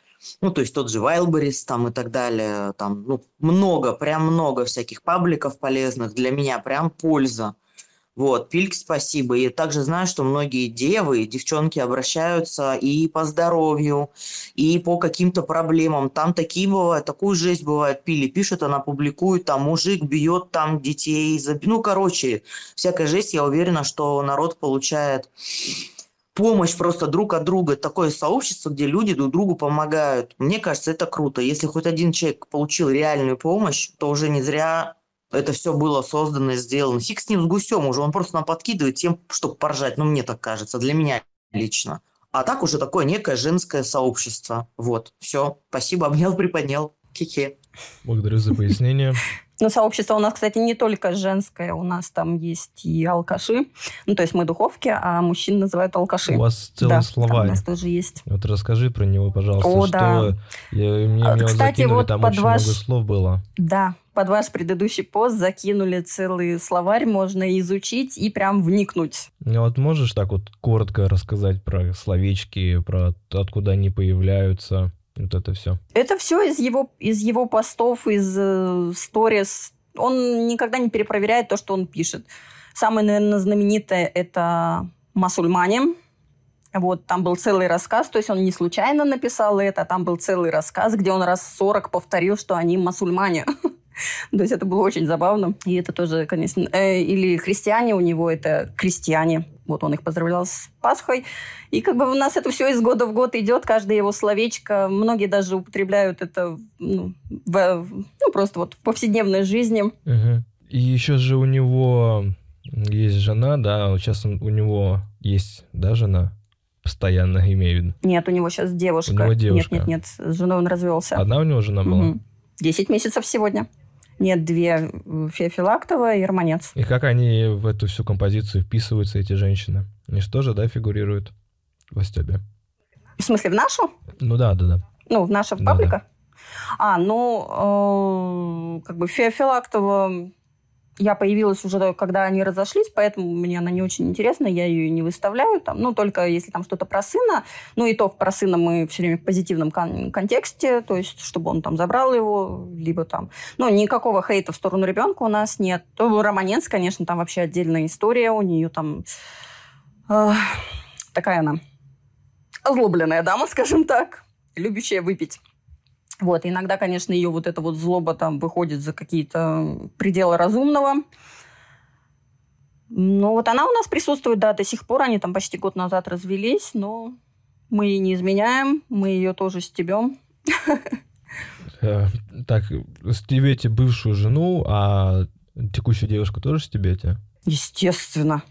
Ну, то есть тот же Wildberries там и так далее, там, ну, много, прям много всяких пабликов полезных, для меня прям польза. Вот, Пильке спасибо. И также знаю, что многие девы, девчонки обращаются и по здоровью, и по каким-то проблемам. Там такие бывают, такую жесть бывает. Пили пишет, она публикует, там мужик бьет там детей. Ну, короче, всякая жесть. Я уверена, что народ получает помощь просто друг от друга, такое сообщество, где люди друг другу помогают. Мне кажется, это круто. Если хоть один человек получил реальную помощь, то уже не зря это все было создано и сделано. Фиг с ним, с гусем уже, он просто нам подкидывает тем, чтобы поржать. Ну, мне так кажется, для меня лично. А так уже такое некое женское сообщество. Вот, все. Спасибо, обнял, приподнял. Хе-хе. Благодарю за пояснение. Ну, сообщество у нас, кстати, не только женское. У нас там есть и алкаши. Ну, то есть мы духовки, а мужчин называют алкаши. У вас целый да, словарь. у нас тоже есть. Вот расскажи про него, пожалуйста. О, что да. Я, мне, а, мне Кстати, закинули, вот там под очень ваш... много слов было. Да, под ваш предыдущий пост закинули целый словарь, можно изучить и прям вникнуть. Ну вот можешь так вот коротко рассказать про словечки, про откуда они появляются? Вот это все. Это все из его, из его постов, из э, сторис. Он никогда не перепроверяет то, что он пишет. Самое, наверное, знаменитое – это «Масульмане». Вот, там был целый рассказ, то есть он не случайно написал это, там был целый рассказ, где он раз 40 повторил, что они мусульмане. То есть это было очень забавно. И это тоже, конечно... Э, или христиане у него, это крестьяне. Вот он их поздравлял с Пасхой. И как бы у нас это все из года в год идет, каждое его словечко. Многие даже употребляют это ну, в, ну, просто вот в повседневной жизни. Угу. И еще же у него есть жена, да, сейчас он, у него есть, да, жена? Постоянно, имею в виду. Нет, у него сейчас девушка. У него девушка. Нет, нет, нет, с женой он развелся. Одна у него жена была? Угу. Десять месяцев сегодня. Нет, две Феофилактова и Романец. И как они в эту всю композицию вписываются, эти женщины? Они же тоже, да, фигурируют в Остебе? В смысле, в нашу? Ну да, да, да. Ну, в наша в да, паблика? Да. А, ну, э, как бы Феофилактова я появилась уже, когда они разошлись, поэтому мне она не очень интересна, я ее не выставляю. Там, ну, только если там что-то про сына. Ну, и то про сына мы все время в позитивном кон- контексте, то есть, чтобы он там забрал его, либо там... Ну, никакого хейта в сторону ребенка у нас нет. То Романенс, конечно, там вообще отдельная история, у нее там... Э, такая она озлобленная дама, скажем так, любящая выпить. Вот, иногда, конечно, ее вот эта вот злоба там выходит за какие-то пределы разумного. Ну, вот она у нас присутствует, да, до сих пор. Они там почти год назад развелись, но мы ей не изменяем, мы ее тоже стебем. Э, так, стебете бывшую жену, а текущую девушку тоже стебете? Естественно.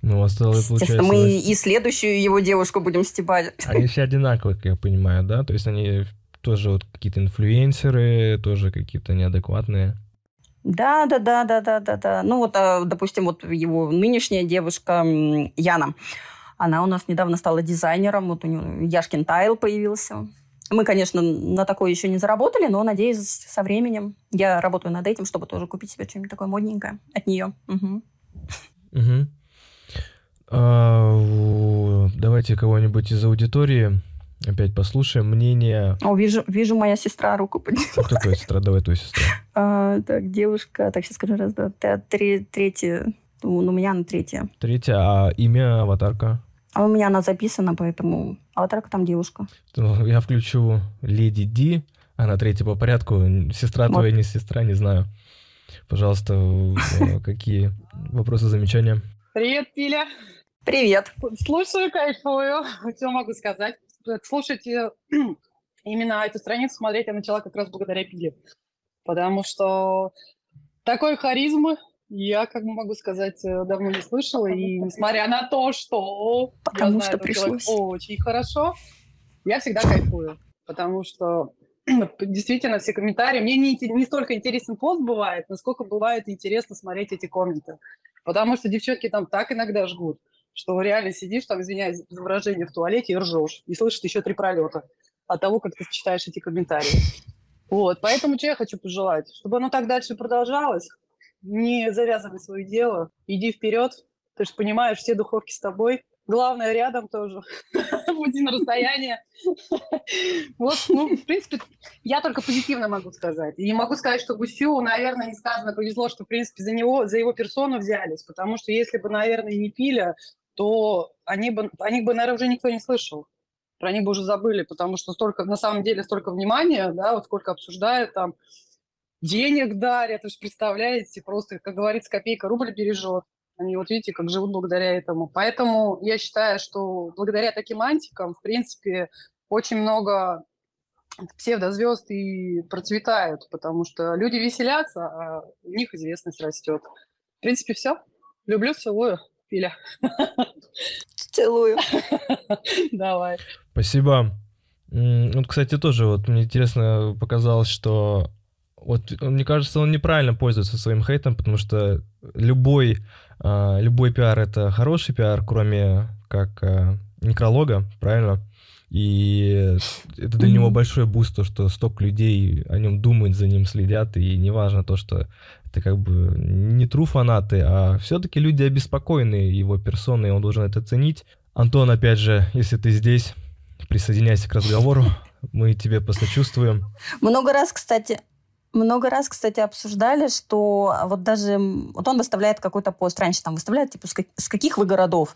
Ну, осталось, Естественно, мы и следующую его девушку будем стебать. Они все одинаковые, как я понимаю, да? То есть они тоже вот какие-то инфлюенсеры, тоже какие-то неадекватные. Да, да, да, да, да, да, да. Ну вот, а, допустим, вот его нынешняя девушка Яна, она у нас недавно стала дизайнером, вот у нее Яшкин Тайл появился. Мы, конечно, на такое еще не заработали, но, надеюсь, со временем я работаю над этим, чтобы тоже купить себе что-нибудь такое модненькое от нее. Угу. Угу. А, давайте кого-нибудь из аудитории опять послушаем мнение. О, вижу, вижу, моя сестра руку подняла. Кто твоя сестра? Давай твою сестру. А, так, девушка, так, сейчас скажу, раз, два, три, третья, ну, у меня на третья. Третья, а имя, аватарка? А у меня она записана, поэтому аватарка там девушка. Ну, я включу Леди Ди, она третья по порядку. Сестра вот. твоя, не сестра, не знаю. Пожалуйста, э, какие вопросы, замечания? Привет, Пиля. Привет. Слушаю, кайфую. Что могу сказать? Слушать именно эту страницу, смотреть я начала как раз благодаря Пиле. Потому что такой харизмы я, как могу сказать, э, давно не слышала. И несмотря на то, что потому я знаю что пришлось. очень хорошо, я всегда кайфую. Потому что действительно все комментарии. Мне не, не столько интересен пост бывает, насколько бывает интересно смотреть эти комменты. Потому что девчонки там так иногда жгут, что реально сидишь там, извиняюсь за выражение, в туалете и ржешь. И слышишь еще три пролета от того, как ты читаешь эти комментарии. Вот, поэтому что я хочу пожелать? Чтобы оно так дальше продолжалось, не завязывай свое дело, иди вперед, ты же понимаешь, все духовки с тобой, Главное, рядом тоже. Будь на расстоянии. Вот, ну, в принципе, я только позитивно могу сказать. И могу сказать, что Гусю, наверное, несказанно повезло, что, в принципе, за него, за его персону взялись. Потому что если бы, наверное, не пили, то они бы, о них бы, наверное, уже никто не слышал. Про них бы уже забыли, потому что столько, на самом деле, столько внимания, да, вот сколько обсуждают там, денег дарят, вы же представляете, просто, как говорится, копейка рубль бережет. Они вот видите, как живут благодаря этому. Поэтому я считаю, что благодаря таким антикам, в принципе, очень много псевдозвезд и процветают, потому что люди веселятся, а у них известность растет. В принципе, все. Люблю, целую. Пиля. Целую. Давай. Спасибо. Вот, кстати, тоже вот мне интересно показалось, что вот мне кажется, он неправильно пользуется своим хейтом, потому что любой а, любой пиар это хороший пиар, кроме как а, некролога, правильно? И это для него большой буст, то, что столько людей о нем думают, за ним следят, и неважно то, что это как бы не тру фанаты, а все-таки люди обеспокоены его персоной, он должен это ценить. Антон, опять же, если ты здесь, присоединяйся к разговору, мы тебе посочувствуем. Много раз, кстати, много раз, кстати, обсуждали, что вот даже вот он выставляет какой-то пост, раньше там выставляет, типа, с, как, с каких вы городов.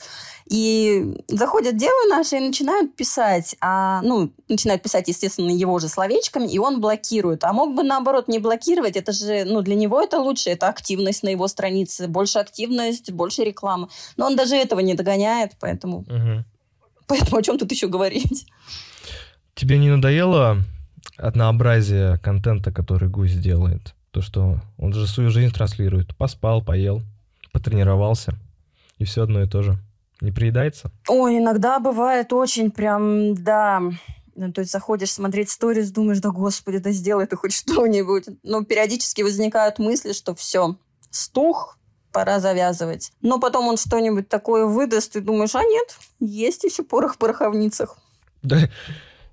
И заходят девы наши и начинают писать, а, ну, начинают писать, естественно, его же словечками, и он блокирует. А мог бы, наоборот, не блокировать, это же, ну, для него это лучше, это активность на его странице, больше активность, больше рекламы. Но он даже этого не догоняет, поэтому... Угу. Поэтому о чем тут еще говорить? Тебе не надоело однообразие контента, который Гусь делает. То, что он же свою жизнь транслирует. Поспал, поел, потренировался. И все одно и то же. Не приедается? Ой, иногда бывает очень прям, да. Ну, то есть заходишь смотреть сторис, думаешь, да господи, да сделай ты хоть что-нибудь. Но периодически возникают мысли, что все, стух, пора завязывать. Но потом он что-нибудь такое выдаст, и думаешь, а нет, есть еще порох в пороховницах. Да,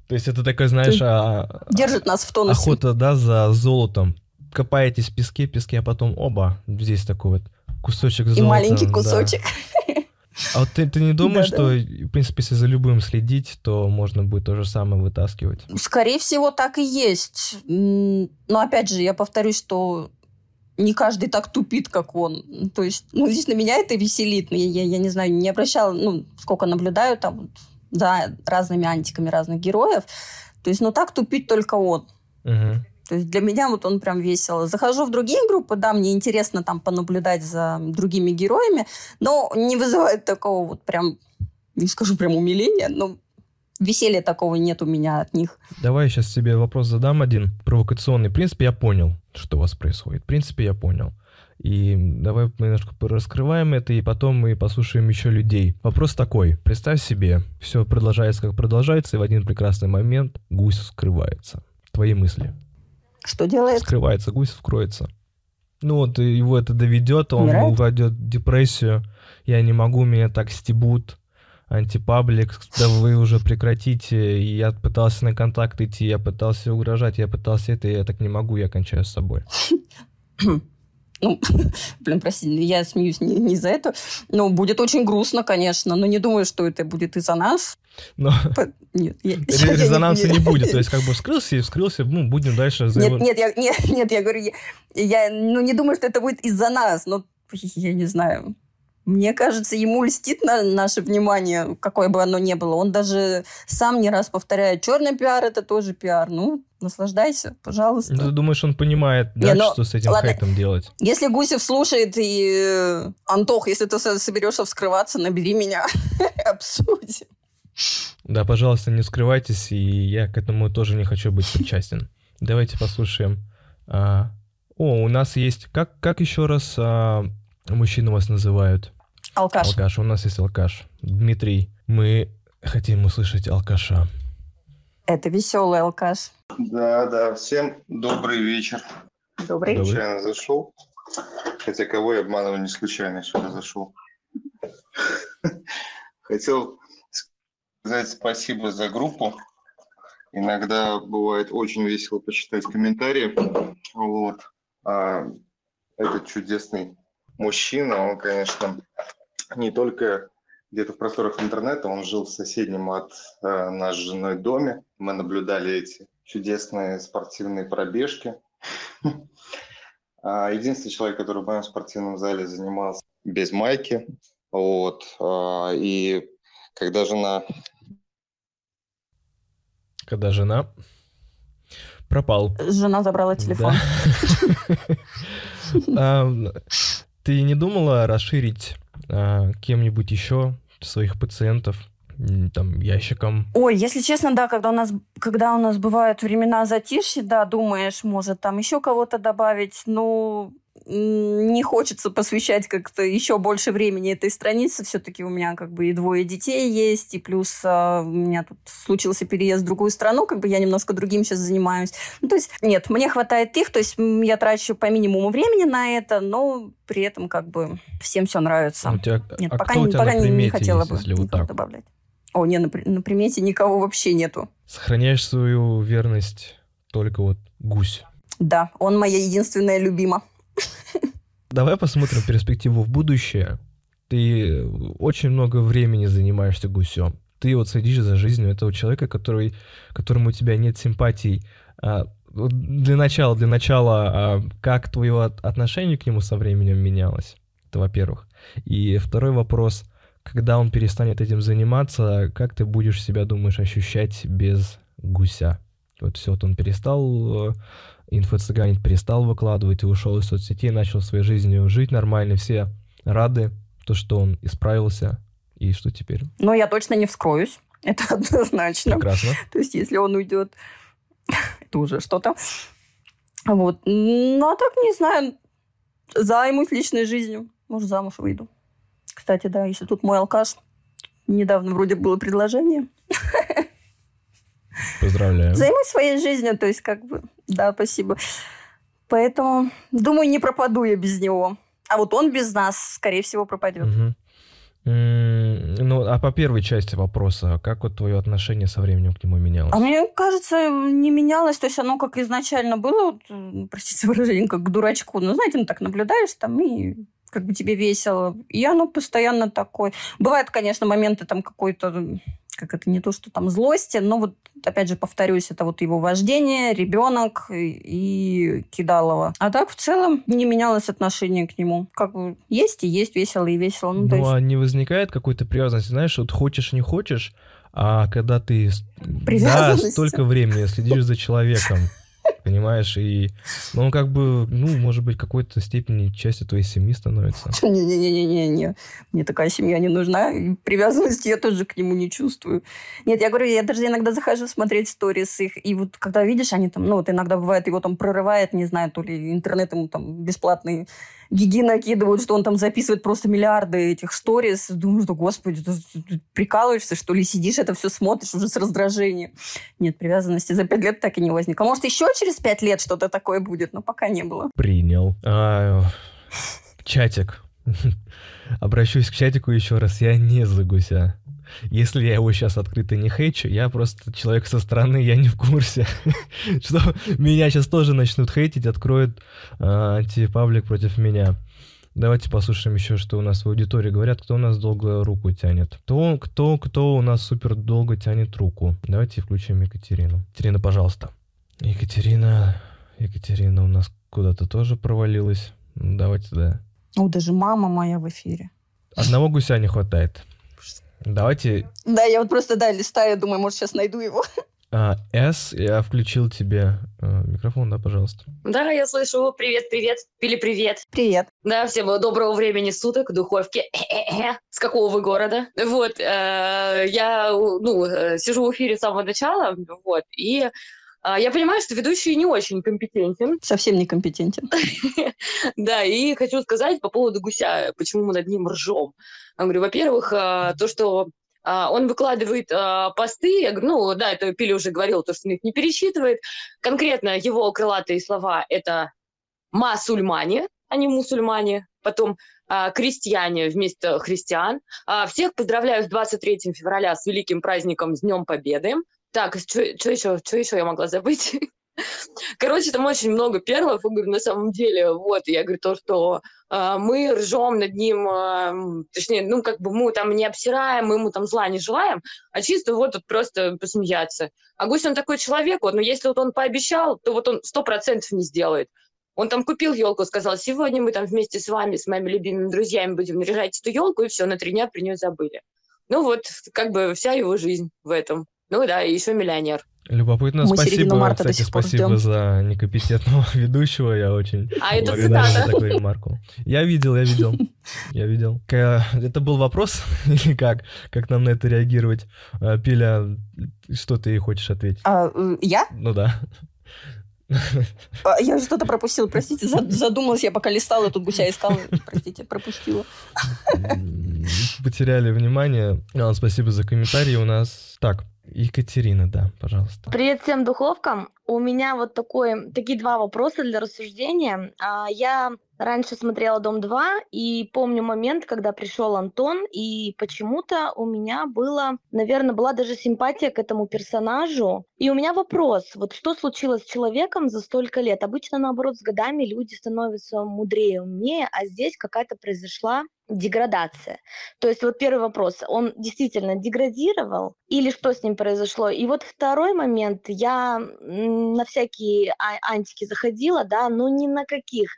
то есть это такой, знаешь, а, держит нас в тонусе. Охота, да, за золотом. Копаетесь в песке, песке, а потом оба, здесь такой вот кусочек золота. И маленький кусочек. Да. А вот ты, ты не думаешь, да, что, да. в принципе, если за любым следить, то можно будет то же самое вытаскивать? Скорее всего, так и есть. Но опять же, я повторюсь, что не каждый так тупит, как он. То есть, ну, лично меня это веселит. Я, я, я не знаю, не обращала, ну, сколько наблюдаю там за разными антиками разных героев. То есть, ну так тупить только он. Угу. То есть для меня вот он прям весело. Захожу в другие группы, да, мне интересно там понаблюдать за другими героями, но не вызывает такого вот прям, не скажу прям умиления, но веселья такого нет у меня от них. Давай я сейчас себе вопрос задам один, провокационный. В принципе, я понял, что у вас происходит. В принципе, я понял. И давай мы немножко раскрываем это, и потом мы послушаем еще людей. Вопрос такой. Представь себе, все продолжается, как продолжается, и в один прекрасный момент гусь скрывается. Твои мысли. Что делает? Скрывается, гусь вскроется. Ну вот его это доведет, он Умирает? упадет в депрессию. Я не могу, меня так стебут. Антипаблик, да вы уже прекратите. Я пытался на контакт идти, я пытался угрожать, я пытался это, я так не могу, я кончаю с собой. Ну, блин, простите, я смеюсь не, не за это. Но будет очень грустно, конечно, но не думаю, что это будет из-за нас. Но нет, я, резонанса я не, не будет. То есть как бы вскрылся и вскрылся, ну, будем дальше... Нет, нет, я, нет, нет, я говорю, я, я ну, не думаю, что это будет из-за нас, но я не знаю. Мне кажется, ему льстит на наше внимание, какое бы оно ни было. Он даже сам не раз повторяет, черный пиар – это тоже пиар. Ну, наслаждайся, пожалуйста. Ты думаешь, он понимает, да, не, но... что с этим Ладно. хейтом делать? Если Гусев слушает и... Э, Антох, если ты соберешься вскрываться, набери меня, обсудим. Да, пожалуйста, не скрывайтесь, и я к этому тоже не хочу быть причастен. Давайте послушаем. А... О, у нас есть... Как, как еще раз а, мужчины вас называют? Алкаш. Алкаш, у нас есть алкаш. Дмитрий, мы хотим услышать алкаша. Это веселый алкаш. Да, да, всем добрый вечер. Добрый. Случайно зашел. Хотя кого я обманываю, не случайно сюда зашел. Хотел сказать спасибо за группу. Иногда бывает очень весело почитать комментарии. Вот. А этот чудесный мужчина, он, конечно, не только где-то в просторах интернета, он жил в соседнем от э, нашей женой доме. Мы наблюдали эти чудесные спортивные пробежки. А, единственный человек, который в моем спортивном зале занимался без майки. Вот. А, и когда жена... Когда жена пропал. Жена забрала телефон. Ты не думала расширить а, кем-нибудь еще своих пациентов? там, ящиком. Ой, если честно, да, когда у нас, когда у нас бывают времена затишья, да, думаешь, может, там еще кого-то добавить, ну, не хочется посвящать как-то еще больше времени этой странице. Все-таки у меня как бы и двое детей есть, и плюс а, у меня тут случился переезд в другую страну, как бы я немножко другим сейчас занимаюсь. Ну, то есть, нет, мне хватает их, то есть я трачу по минимуму времени на это, но при этом как бы всем все нравится. У тебя, нет, а пока, кто у тебя пока на примете не хотела есть, бы если вот так? добавлять. О, не, на, на примете никого вообще нету. Сохраняешь свою верность только вот гусь. Да, он моя единственная любима. Давай посмотрим перспективу в будущее. Ты очень много времени занимаешься гусем. Ты вот следишь за жизнью этого человека, который, которому у тебя нет симпатий. А, для начала, для начала, а, как твое отношение к нему со временем менялось? Это во-первых. И второй вопрос, когда он перестанет этим заниматься, как ты будешь себя, думаешь, ощущать без гуся? Вот все, вот он перестал инфо-цыганить, перестал выкладывать и ушел из соцсетей, начал своей жизнью жить нормально, все рады, то, что он исправился, и что теперь? Ну, я точно не вскроюсь, это однозначно. Прекрасно. То есть, если он уйдет, это уже что-то. Вот. Ну, а так, не знаю, займусь личной жизнью. Может, замуж выйду. Кстати, да, если тут мой алкаш, недавно вроде было предложение. Поздравляю. Займусь своей жизнью, то есть как бы, да, спасибо. Поэтому, думаю, не пропаду я без него. А вот он без нас, скорее всего, пропадет. Угу. Ну, а по первой части вопроса, как вот твое отношение со временем к нему менялось? А мне кажется, не менялось. То есть оно как изначально было, вот, простите выражение, как к дурачку. Ну, знаете, ну так наблюдаешь там и как бы тебе весело. И оно постоянно такое. Бывают, конечно, моменты там какой-то как это не то, что там злости, но вот, опять же, повторюсь, это вот его вождение, ребенок и Кидалова. А так, в целом, не менялось отношение к нему. Как бы есть и есть, весело и весело. Ну, ну есть... а не возникает какой-то привязанности? Знаешь, вот хочешь, не хочешь, а когда ты да, столько времени следишь за человеком, понимаешь? И, ну, он как бы, ну, может быть, какой-то степени частью твоей семьи становится. Не-не-не-не-не, мне такая семья не нужна, привязанности я тоже к нему не чувствую. Нет, я говорю, я даже иногда захожу смотреть сторис их, и вот когда видишь, они там, ну, вот иногда бывает, его там прорывает, не знаю, то ли интернет ему там бесплатный гиги накидывают, что он там записывает просто миллиарды этих сторис. Думаю, что, господи, ты, ты прикалываешься, что ли, сидишь, это все смотришь уже с раздражением. Нет, привязанности за пять лет так и не возникло. Может, еще через пять лет что-то такое будет, но пока не было. Принял. А, чатик. Обращусь к чатику еще раз. Я не за гуся. Если я его сейчас открыто не хейчу, я просто человек со стороны, я не в курсе, что меня сейчас тоже начнут хейтить, откроют э, антипаблик против меня. Давайте послушаем еще, что у нас в аудитории говорят, кто у нас долго руку тянет. Кто, кто, кто у нас супер долго тянет руку. Давайте включим Екатерину. Екатерина, пожалуйста. Екатерина, Екатерина у нас куда-то тоже провалилась. давайте, да. О, даже мама моя в эфире. Одного гуся не хватает. Давайте... Да, я вот просто, да, листаю, думаю, может, сейчас найду его. А, С, я включил тебе а, микрофон, да, пожалуйста. Да, я слышу. Привет, привет. Пили привет. Привет. Да, всем доброго времени суток, духовки. С какого вы города? Вот, э, я, ну, э, сижу в эфире с самого начала, вот, и э, я понимаю, что ведущий не очень компетентен. Совсем не компетентен. Да, и хочу сказать по поводу гуся, почему мы над ним ржем. Я говорю, во-первых, то, что он выкладывает посты, я говорю, ну да, это Пили уже говорил, то, что он их не пересчитывает. Конкретно его крылатые слова – это «масульмане», а не «мусульмане». Потом крестьяне вместо христиан. Всех поздравляю с 23 февраля с великим праздником, с Днем Победы. Так, что еще, что еще я могла забыть? Короче, там очень много перлов, я говорю, на самом деле, вот, я говорю, то, что э, мы ржем над ним, э, точнее, ну, как бы мы там не обсираем, мы ему там зла не желаем, а чисто вот тут просто посмеяться. А Гусь, он такой человек, вот, но если вот он пообещал, то вот он сто процентов не сделает. Он там купил елку, сказал, сегодня мы там вместе с вами, с моими любимыми друзьями будем наряжать эту елку, и все, на три дня при нее забыли. Ну вот, как бы вся его жизнь в этом. Ну да, и еще миллионер. Любопытно, Мы спасибо, марта кстати, спасибо ждем. за некомпетентного ведущего, я очень А это цитата. такую ремарку. Я видел, я видел, я видел. Это был вопрос или как? Как нам на это реагировать? А, Пиля, что ты хочешь ответить? А, я? Ну да. А, я что-то пропустила, простите, задумалась, я пока листала, тут гуся искала, простите, пропустила. Потеряли внимание. Спасибо за комментарии у нас. Так, Екатерина, да, пожалуйста. Привет всем духовкам. У меня вот такой, такие два вопроса для рассуждения. А, я раньше смотрела «Дом-2» и помню момент, когда пришел Антон, и почему-то у меня было, наверное, была даже симпатия к этому персонажу. И у меня вопрос, вот что случилось с человеком за столько лет? Обычно, наоборот, с годами люди становятся мудрее, умнее, а здесь какая-то произошла деградация. То есть вот первый вопрос, он действительно деградировал или что с ним произошло? И вот второй момент, я на всякие а, антики заходила, да, но ни на каких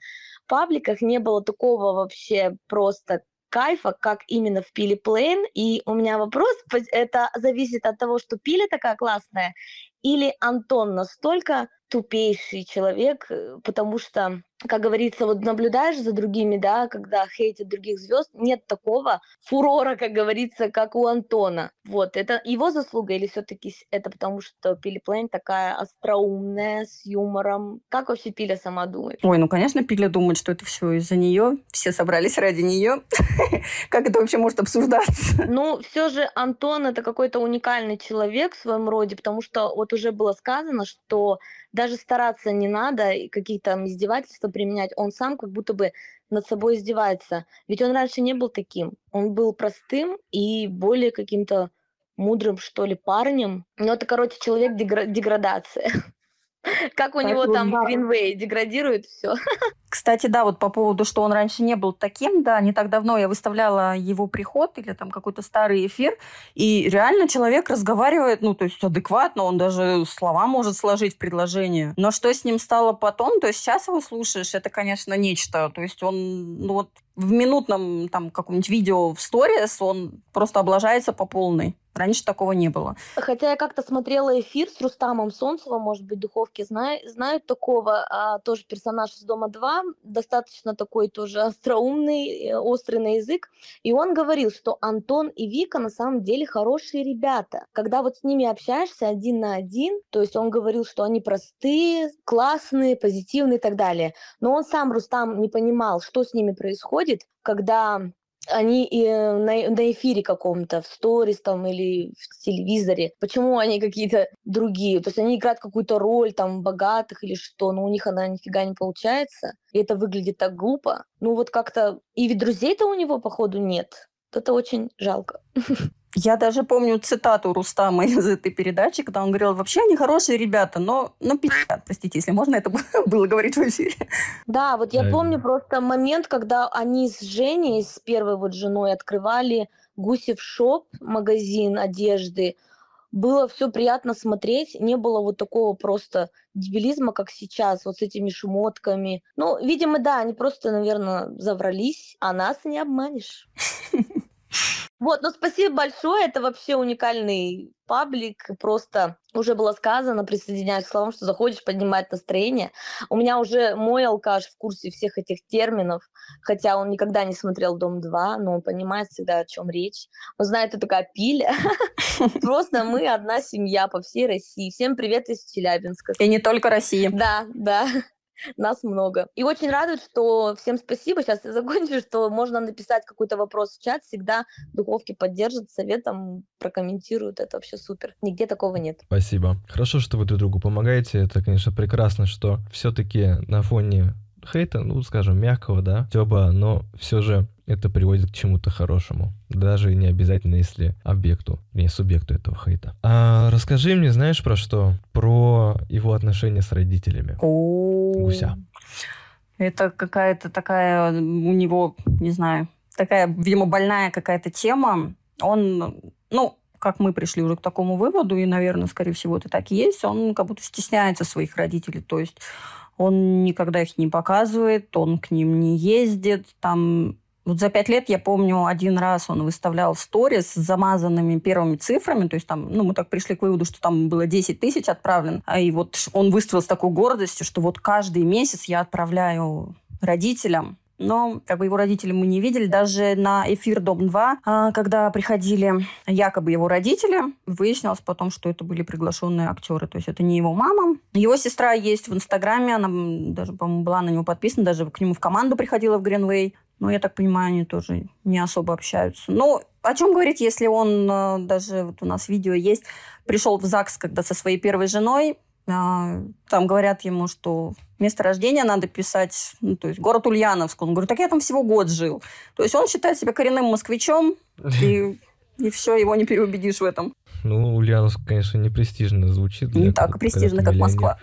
пабликах не было такого вообще просто кайфа, как именно в Пиле Плейн. И у меня вопрос, это зависит от того, что Пиля такая классная, или Антон настолько тупейший человек, э, потому что как говорится, вот наблюдаешь за другими, да, когда хейтят других звезд, нет такого фурора, как говорится, как у Антона. Вот, это его заслуга или все-таки это потому, что Пили Плейн такая остроумная, с юмором? Как вообще Пиля сама думает? Ой, ну, конечно, Пиля думает, что это все из-за нее. Все собрались ради нее. Как это вообще может обсуждаться? Ну, все же Антон это какой-то уникальный человек в своем роде, потому что вот уже было сказано, что даже стараться не надо, какие-то издевательства применять, он сам как будто бы над собой издевается. Ведь он раньше не был таким. Он был простым и более каким-то мудрым, что ли, парнем. Но это, короче, человек дегра- деградация. Как у него там Гринвей деградирует все. Кстати, да, вот по поводу, что он раньше не был таким, да, не так давно я выставляла его приход или там какой-то старый эфир, и реально человек разговаривает, ну, то есть адекватно, он даже слова может сложить в предложение. Но что с ним стало потом, то есть сейчас его слушаешь, это, конечно, нечто. То есть он, ну, вот в минутном там каком-нибудь видео в сторис он просто облажается по полной. Раньше такого не было. Хотя я как-то смотрела эфир с Рустамом Солнцевым, может быть, духовки знаю, знают такого, а, тоже персонаж из Дома 2, достаточно такой тоже остроумный, э, острый на язык. И он говорил, что Антон и Вика на самом деле хорошие ребята. Когда вот с ними общаешься один на один, то есть он говорил, что они простые, классные, позитивные и так далее. Но он сам, Рустам, не понимал, что с ними происходит, когда они и э, на, на эфире каком-то, в сторис там или в телевизоре. Почему они какие-то другие? То есть они играют какую-то роль там богатых или что, но у них она нифига не получается. И это выглядит так глупо. Ну вот как-то... И ведь друзей-то у него, походу, нет. Это очень жалко. Я даже помню цитату Рустама из этой передачи, когда он говорил, вообще они хорошие ребята, но, но пи***ят, простите, если можно это было говорить в эфире. Да, вот я помню просто момент, когда они с Женей, с первой вот женой, открывали Гусев Шоп, магазин одежды. Было все приятно смотреть, не было вот такого просто дебилизма, как сейчас, вот с этими шмотками. Ну, видимо, да, они просто, наверное, заврались, а нас не обманешь. Вот, ну спасибо большое, это вообще уникальный паблик, просто уже было сказано, присоединяюсь к словам, что заходишь, поднимает настроение. У меня уже мой алкаш в курсе всех этих терминов, хотя он никогда не смотрел «Дом-2», но он понимает всегда, о чем речь. Он знает, кто такая пиля. Просто мы одна семья по всей России. Всем привет из Челябинска. И не только России. Да, да нас много. И очень радует, что всем спасибо, сейчас я закончу, что можно написать какой-то вопрос в чат, всегда духовки поддержат, советом прокомментируют, это вообще супер. Нигде такого нет. Спасибо. Хорошо, что вы друг другу помогаете, это, конечно, прекрасно, что все-таки на фоне хейта, ну, скажем, мягкого, да, стёба, но все же это приводит к чему-то хорошему. Даже не обязательно, если объекту, не субъекту этого хейта. А расскажи мне, знаешь, про что? Про его отношения с родителями. Гуся. Это какая-то такая у него, не знаю, такая, видимо, больная какая-то тема. Он, ну, как мы пришли уже к такому выводу, и, наверное, скорее всего, это так и есть, он как будто стесняется своих родителей. То есть он никогда их не показывает, он к ним не ездит. Там вот за пять лет я помню, один раз он выставлял сторис с замазанными первыми цифрами, то есть там, ну, мы так пришли к выводу, что там было 10 тысяч отправлен, а и вот он выставил с такой гордостью, что вот каждый месяц я отправляю родителям но как бы его родители мы не видели. Даже на эфир «Дом-2», а, когда приходили якобы его родители, выяснилось потом, что это были приглашенные актеры. То есть это не его мама. Его сестра есть в Инстаграме, она даже, по-моему, была на него подписана, даже к нему в команду приходила в Гринвей. Но я так понимаю, они тоже не особо общаются. Ну, о чем говорить, если он, а, даже вот у нас видео есть, пришел в ЗАГС, когда со своей первой женой, там говорят ему, что место рождения надо писать, ну, то есть город Ульяновск. Он говорит, так я там всего год жил. То есть он считает себя коренным москвичом, и, и все, его не переубедишь в этом. Ну, Ульяновск, конечно, не престижно звучит. Не так престижно, как Москва.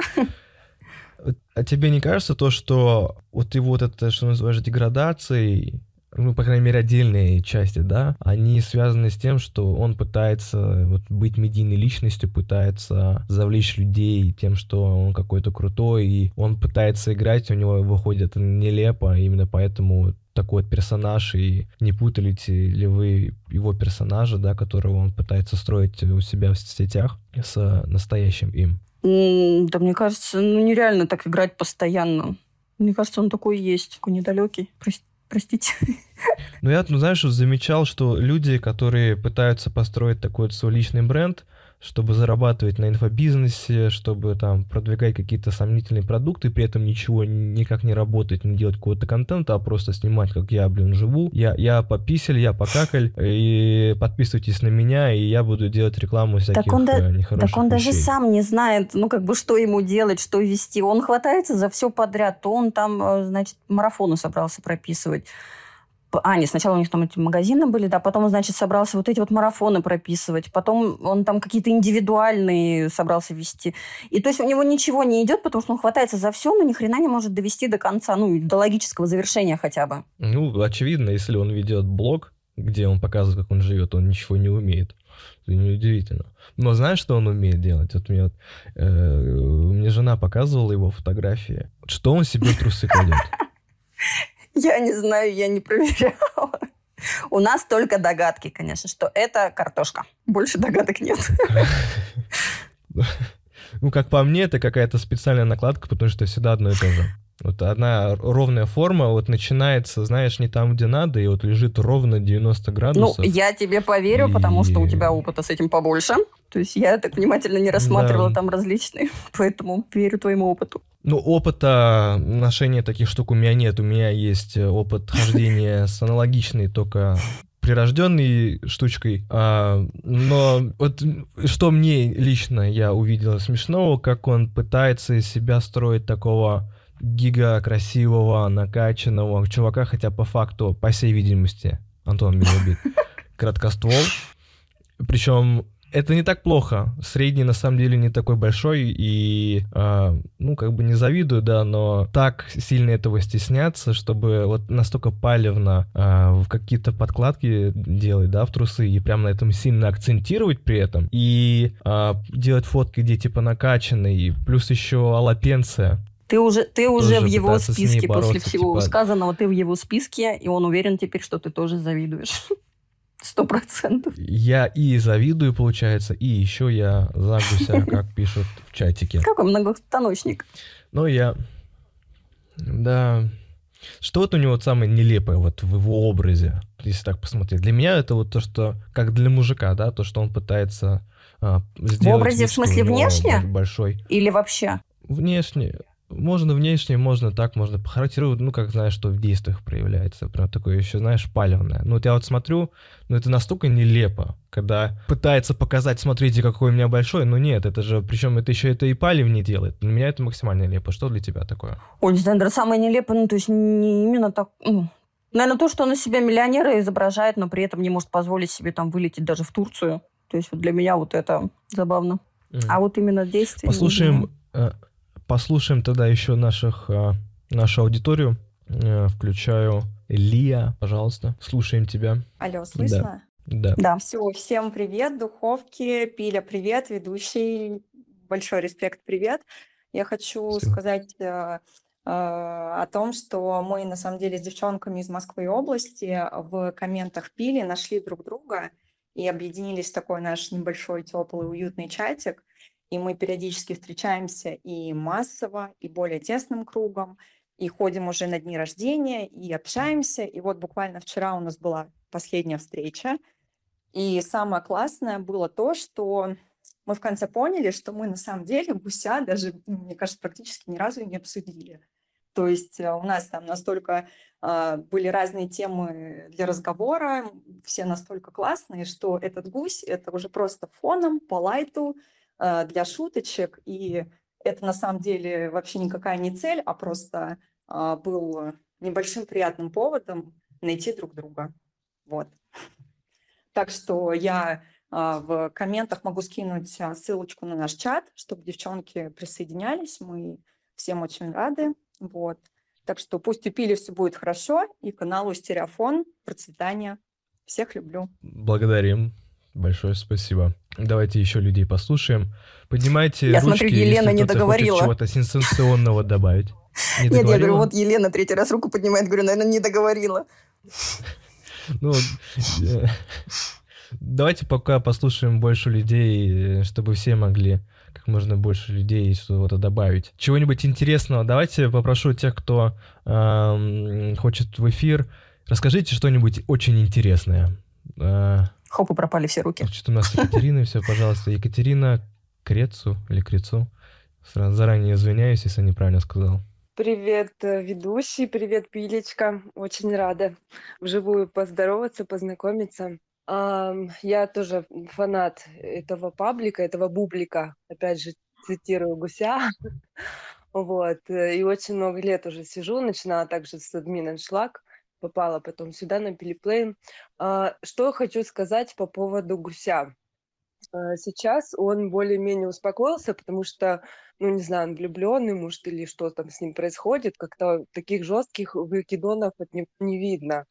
А тебе не кажется то, что вот и вот это, что называешь, деградацией, ну, по крайней мере, отдельные части, да, они связаны с тем, что он пытается вот, быть медийной личностью, пытается завлечь людей тем, что он какой-то крутой, и он пытается играть, у него выходит нелепо, именно поэтому такой вот персонаж, и не путаете ли вы его персонажа, да, которого он пытается строить у себя в сетях с настоящим им? Да мне кажется, ну нереально так играть постоянно. Мне кажется, он такой есть, такой недалекий. Прости простите. Ну, я, ну, знаешь, замечал, что люди, которые пытаются построить такой свой личный бренд, чтобы зарабатывать на инфобизнесе, чтобы там продвигать какие-то сомнительные продукты, при этом ничего никак не работать, не делать какого-то контента, а просто снимать, как я, блин, живу. Я, я пописель, я покакаль, и подписывайтесь на меня, и я буду делать рекламу всяких так он, да, э, нехороших Так он вещей. даже сам не знает, ну, как бы, что ему делать, что вести. Он хватается за все подряд. То он там, э, значит, марафоны собрался прописывать а, нет, сначала у них там эти магазины были, да, потом, значит, собрался вот эти вот марафоны прописывать, потом он там какие-то индивидуальные собрался вести. И то есть у него ничего не идет, потому что он хватается за все, но ни хрена не может довести до конца, ну, до логического завершения хотя бы. Ну, очевидно, если он ведет блог, где он показывает, как он живет, он ничего не умеет. Это неудивительно. Но знаешь, что он умеет делать? Вот мне, вот, э, мне жена показывала его фотографии. Что он себе трусы кладет? Я не знаю, я не проверяла. У нас только догадки, конечно, что это картошка. Больше догадок нет. Ну, как по мне, это какая-то специальная накладка, потому что всегда одно и то же. Вот одна ровная форма вот начинается, знаешь, не там, где надо, и вот лежит ровно 90 градусов. Ну, я тебе поверю, и... потому что у тебя опыта с этим побольше. То есть я так внимательно не рассматривала да. там различные, поэтому верю твоему опыту. Ну, опыта ношения таких штук у меня нет. У меня есть опыт хождения с аналогичной, только прирожденной штучкой. А, но вот что мне лично я увидел смешного, как он пытается из себя строить такого гига красивого, накачанного чувака, хотя по факту, по всей видимости, Антон меня убит, краткоствол. Причем это не так плохо. Средний на самом деле не такой большой и, э, ну, как бы не завидую, да, но так сильно этого стесняться, чтобы вот настолько палевно э, в какие-то подкладки делать, да, в трусы, и прям на этом сильно акцентировать при этом, и э, делать фотки, где типа накачанные, и плюс еще аллопенция. Ты уже, ты уже в его списке бороться, после всего типа... сказанного, ты в его списке, и он уверен теперь, что ты тоже завидуешь. Сто процентов. Я и завидую, получается, и еще я за гуся, как пишут в чатике. Какой многостаночник. Ну, я... Да. Что вот у него самое нелепое вот в его образе, если так посмотреть? Для меня это вот то, что, как для мужика, да, то, что он пытается а, сделать... В образе, в смысле, внешне? Большой. Или вообще? Внешне. Можно внешне, можно так, можно по характеру, ну, как знаешь, что в действиях проявляется. Прям такое еще, знаешь, палевное. Ну, вот я вот смотрю, ну, это настолько нелепо, когда пытается показать, смотрите, какой у меня большой, но нет, это же, причем это еще это и палев не делает. Для меня это максимально нелепо. Что для тебя такое? Ой, Александр, самое нелепое, ну, то есть не именно так, ну, наверное, то, что он из себя миллионера изображает, но при этом не может позволить себе там вылететь даже в Турцию. То есть вот для меня вот это забавно. Mm. А вот именно действие... Послушаем Послушаем тогда еще наших, а, нашу аудиторию. Э, включаю Лия, пожалуйста, слушаем тебя. Алло, слышно? Да. Да. Все, всем привет, духовки, Пиля, привет, ведущий, большой респект, привет. Я хочу Спасибо. сказать э, э, о том, что мы на самом деле с девчонками из Москвы и области в комментах Пили нашли друг друга и объединились в такой наш небольшой, теплый, уютный чатик и мы периодически встречаемся и массово, и более тесным кругом, и ходим уже на дни рождения, и общаемся. И вот буквально вчера у нас была последняя встреча, и самое классное было то, что мы в конце поняли, что мы на самом деле гуся даже, ну, мне кажется, практически ни разу не обсудили. То есть э, у нас там настолько э, были разные темы для разговора, все настолько классные, что этот гусь это уже просто фоном по лайту для шуточек, и это на самом деле вообще никакая не цель, а просто а, был небольшим приятным поводом найти друг друга. Вот. Так что я а, в комментах могу скинуть а, ссылочку на наш чат, чтобы девчонки присоединялись. Мы всем очень рады. Вот. Так что пусть у Пили все будет хорошо, и каналу Стереофон процветания. Всех люблю. Благодарим. Большое спасибо. Давайте еще людей послушаем. Поднимайте Я ручки, смотрю, Елена если не договорила. чего-то сенсационного добавить. Не Нет, я говорю, вот Елена третий раз руку поднимает, говорю, наверное, не договорила. Ну, э, давайте пока послушаем больше людей, чтобы все могли как можно больше людей что-то добавить. Чего-нибудь интересного. Давайте попрошу тех, кто э, хочет в эфир, расскажите что-нибудь очень интересное. Э, Хоп, и пропали все руки. Значит, у нас Екатерина, все, пожалуйста. Екатерина Крецу или Крецу. Сразу заранее извиняюсь, если неправильно сказал. Привет, э, ведущий, привет, Пилечка. Очень рада вживую поздороваться, познакомиться. Я тоже фанат этого паблика, этого бублика. Опять же, цитирую Гуся. Вот. Э, и очень много лет уже сижу, начинала также с админ шлаг попала потом сюда на Пилиплейн. А, что хочу сказать по поводу гуся. А, сейчас он более-менее успокоился, потому что, ну, не знаю, он влюбленный, может, или что там с ним происходит, как-то таких жестких выкидонов не, не видно.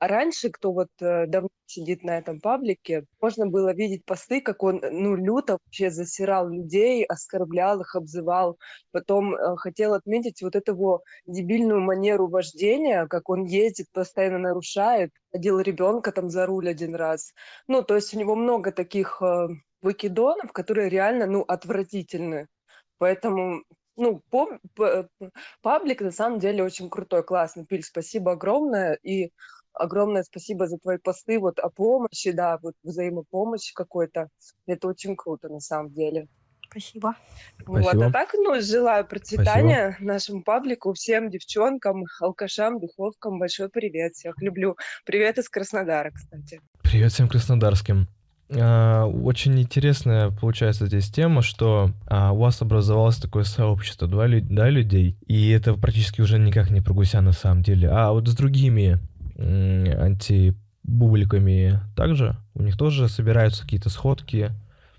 Раньше, кто вот э, давно сидит на этом паблике, можно было видеть посты, как он, ну, люто вообще засирал людей, оскорблял их, обзывал. Потом э, хотел отметить вот эту его дебильную манеру вождения, как он ездит, постоянно нарушает, одел ребенка там за руль один раз. Ну, то есть у него много таких э, выкидонов, которые реально, ну, отвратительны. Поэтому ну, паблик на самом деле очень крутой, классный. Пиль, спасибо огромное. И огромное спасибо за твои посты вот о помощи, да, вот взаимопомощи какой-то. Это очень круто на самом деле. Спасибо. Вот, Спасибо. а так, ну, желаю процветания Спасибо. нашему паблику, всем девчонкам, алкашам, духовкам. Большой привет, всех люблю. Привет из Краснодара, кстати. Привет всем краснодарским. А, очень интересная получается здесь тема, что а, у вас образовалось такое сообщество, два, да, людей, и это практически уже никак не про гуся на самом деле, а вот с другими антибубликами также? У них тоже собираются какие-то сходки?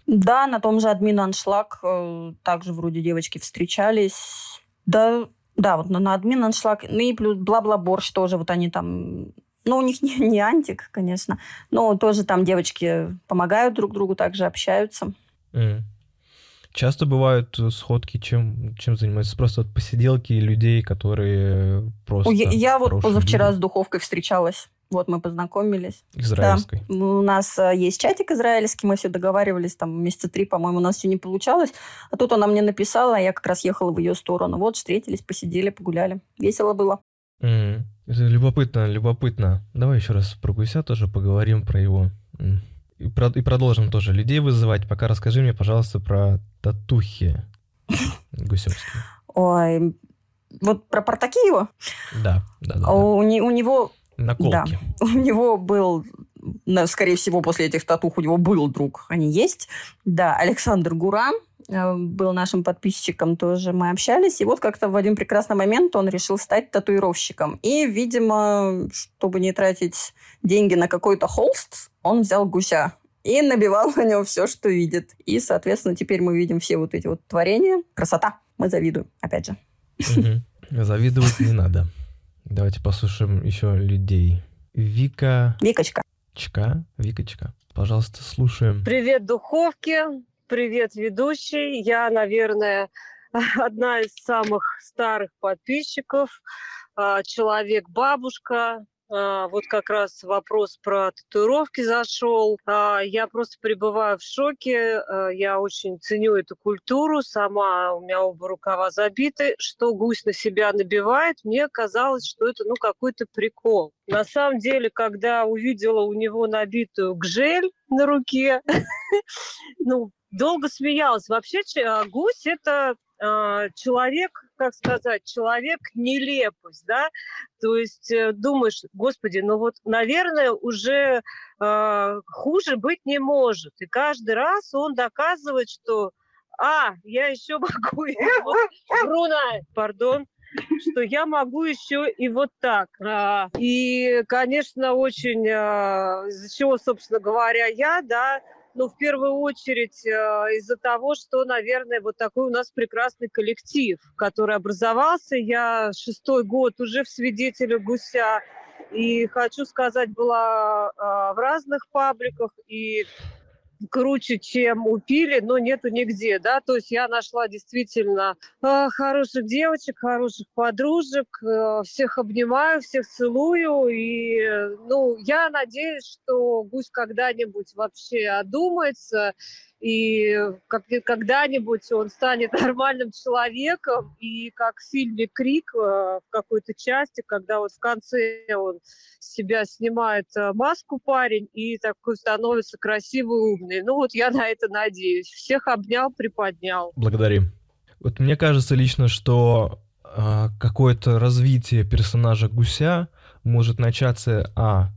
Да, на том же админ аншлаг э, также вроде девочки встречались. Да, да, вот на, на админ аншлаг. Ну и плюс бла-бла-борщ тоже, вот они там ну, у них не, не антик, конечно, но тоже там девочки помогают друг другу, также общаются. Mm. Часто бывают э, сходки, чем, чем занимаются? Просто вот посиделки людей, которые просто... Я, я вот позавчера люди. с духовкой встречалась. Вот мы познакомились. Израильской. Да. У нас э, есть чатик израильский, мы все договаривались, там месяца три, по-моему, у нас все не получалось. А тут она мне написала, а я как раз ехала в ее сторону. Вот, встретились, посидели, погуляли. Весело было. Mm. Это любопытно, любопытно. Давай еще раз про гуся тоже поговорим, про его и, про, и продолжим тоже людей вызывать. Пока расскажи мне, пожалуйста, про татухи гусевские. Ой, вот про Партакиева? Да, да, да. У, не, у него... Наколки. Да, у него был, скорее всего, после этих татух у него был друг, они есть. Да, Александр Гурам был нашим подписчиком тоже, мы общались. И вот как-то в один прекрасный момент он решил стать татуировщиком. И, видимо, чтобы не тратить деньги на какой-то холст, он взял гуся и набивал на него все, что видит. И, соответственно, теперь мы видим все вот эти вот творения. Красота. Мы завидуем, опять же. Угу. Завидовать не надо. Давайте послушаем еще людей. Вика... Викочка. Чка, Викочка. Пожалуйста, слушаем. Привет, духовки. Привет, ведущий. Я, наверное, одна из самых старых подписчиков. А, человек-бабушка, а, вот как раз вопрос про татуировки зашел. А, я просто пребываю в шоке. Я очень ценю эту культуру. Сама у меня оба рукава забиты. Что гусь на себя набивает, мне казалось, что это ну какой-то прикол. На самом деле, когда увидела у него набитую гжель на руке, ну, долго смеялась. Вообще гусь – это человек, как сказать, человек нелепость, да, то есть э, думаешь, господи, ну вот, наверное, уже э, хуже быть не может. И каждый раз он доказывает, что, а, я еще могу, Бруно, пардон, что я могу еще и вот так. А, и, конечно, очень, а, из-за чего, собственно говоря, я, да, ну, в первую очередь э, из-за того, что, наверное, вот такой у нас прекрасный коллектив, который образовался. Я шестой год уже в свидетеле гуся. И хочу сказать, была э, в разных пабликах, и круче, чем у Пили, но нету нигде, да, то есть я нашла действительно э, хороших девочек, хороших подружек, э, всех обнимаю, всех целую, и, ну, я надеюсь, что Гусь когда-нибудь вообще одумается, и как, когда-нибудь он станет нормальным человеком, и как в фильме «Крик» э, в какой-то части, когда вот в конце он себя снимает э, маску парень и такой становится красивый, умный. Ну вот я на это надеюсь. Всех обнял, приподнял. Благодарим. Вот мне кажется лично, что э, какое-то развитие персонажа Гуся может начаться, а,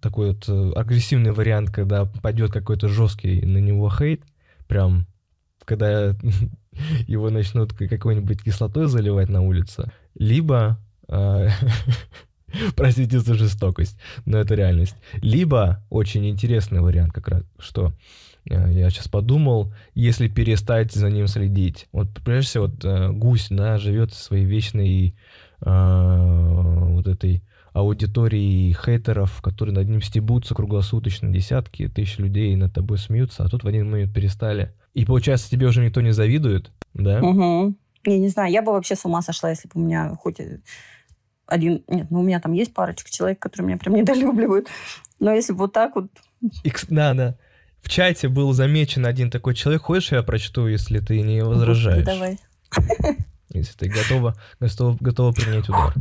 такой вот э, агрессивный вариант, когда пойдет какой-то жесткий на него хейт, прям, когда его начнут какой-нибудь кислотой заливать на улице, либо, э, простите за жестокость, но это реальность, либо очень интересный вариант как раз, что э, я сейчас подумал, если перестать за ним следить. Вот прежде всего, вот, э, гусь, да, живет своей вечной э, вот этой аудиторией хейтеров, которые над ним стебутся круглосуточно, десятки тысяч людей над тобой смеются, а тут в один момент перестали. И получается, тебе уже никто не завидует, да? Угу. Я не знаю, я бы вообще с ума сошла, если бы у меня хоть один... Нет, ну у меня там есть парочка человек, которые меня прям недолюбливают. Но если вот так вот... Да, да. В чате был замечен один такой человек. Хочешь, я прочту, если ты не возражаешь? Давай. Если ты готова, готова, готова принять удар.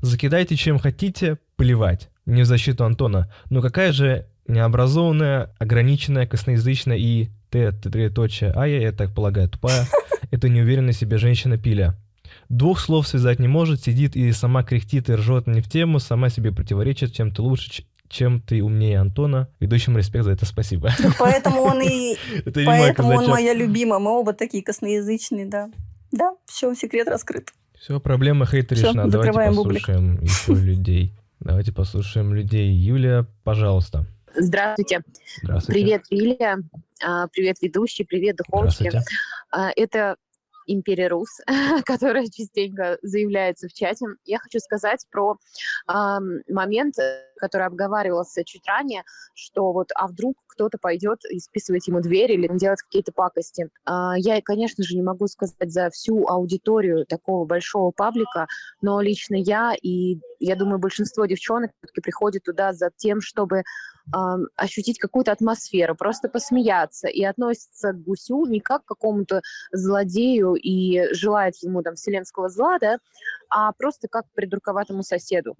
Закидайте чем хотите, плевать. Не в защиту Антона. Но какая же необразованная, ограниченная, косноязычная и т точка а я, я так полагаю, тупая, это неуверенная себе женщина пиля. Двух слов связать не может, сидит и сама кряхтит и ржет не в тему, сама себе противоречит, чем ты лучше, чем ты умнее Антона. Ведущим респект за это спасибо. Так поэтому он и... Поэтому он моя любимая. Мы оба такие косноязычные, да. Да, все, секрет раскрыт. Все, проблема хейта Всё, решена. Давайте закрываем бублик. послушаем еще людей. Давайте послушаем людей. Юлия, пожалуйста. Здравствуйте. Здравствуйте. Привет, Виля. А, Привет, ведущий. Привет. Здравствуйте. А, Это Империя Рус, которая частенько заявляется в чате. Я хочу сказать про момент, который обговаривался чуть ранее, что вот, а вдруг кто-то пойдет и списывать ему дверь или делать какие-то пакости. А, Я, конечно же, не могу сказать за всю аудиторию такого большого паблика, но лично я и, я думаю, большинство девчонок все-таки приходят туда за тем, чтобы ам, ощутить какую-то атмосферу, просто посмеяться и относятся к гусю не как к какому-то злодею и желает ему там вселенского зла, да, а просто как к придурковатому соседу,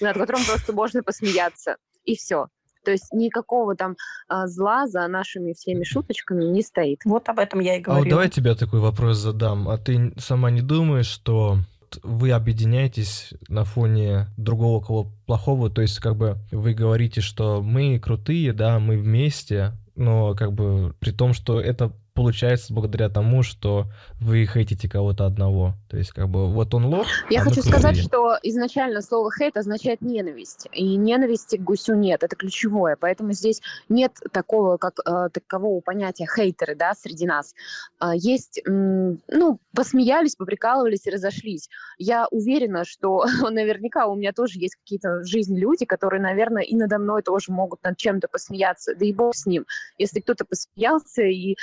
над которым просто можно посмеяться, и все. То есть никакого там а, зла за нашими всеми шуточками не стоит. Вот об этом я и А вот давай тебе такой вопрос задам. А ты сама не думаешь, что вы объединяетесь на фоне другого кого плохого? То есть, как бы вы говорите, что мы крутые, да, мы вместе, но как бы при том, что это получается благодаря тому, что вы хейтите кого-то одного. То есть, как бы, вот он лох, Я а хочу сказать, крутые. что изначально слово хейт означает ненависть. И ненависти к гусю нет, это ключевое. Поэтому здесь нет такого, как э, такового понятия хейтеры, да, среди нас. А, есть, ну, посмеялись, поприкалывались и разошлись. Я уверена, что наверняка у меня тоже есть какие-то в жизни люди, которые, наверное, и надо мной тоже могут над чем-то посмеяться. Да и бог с ним. Если кто-то посмеялся и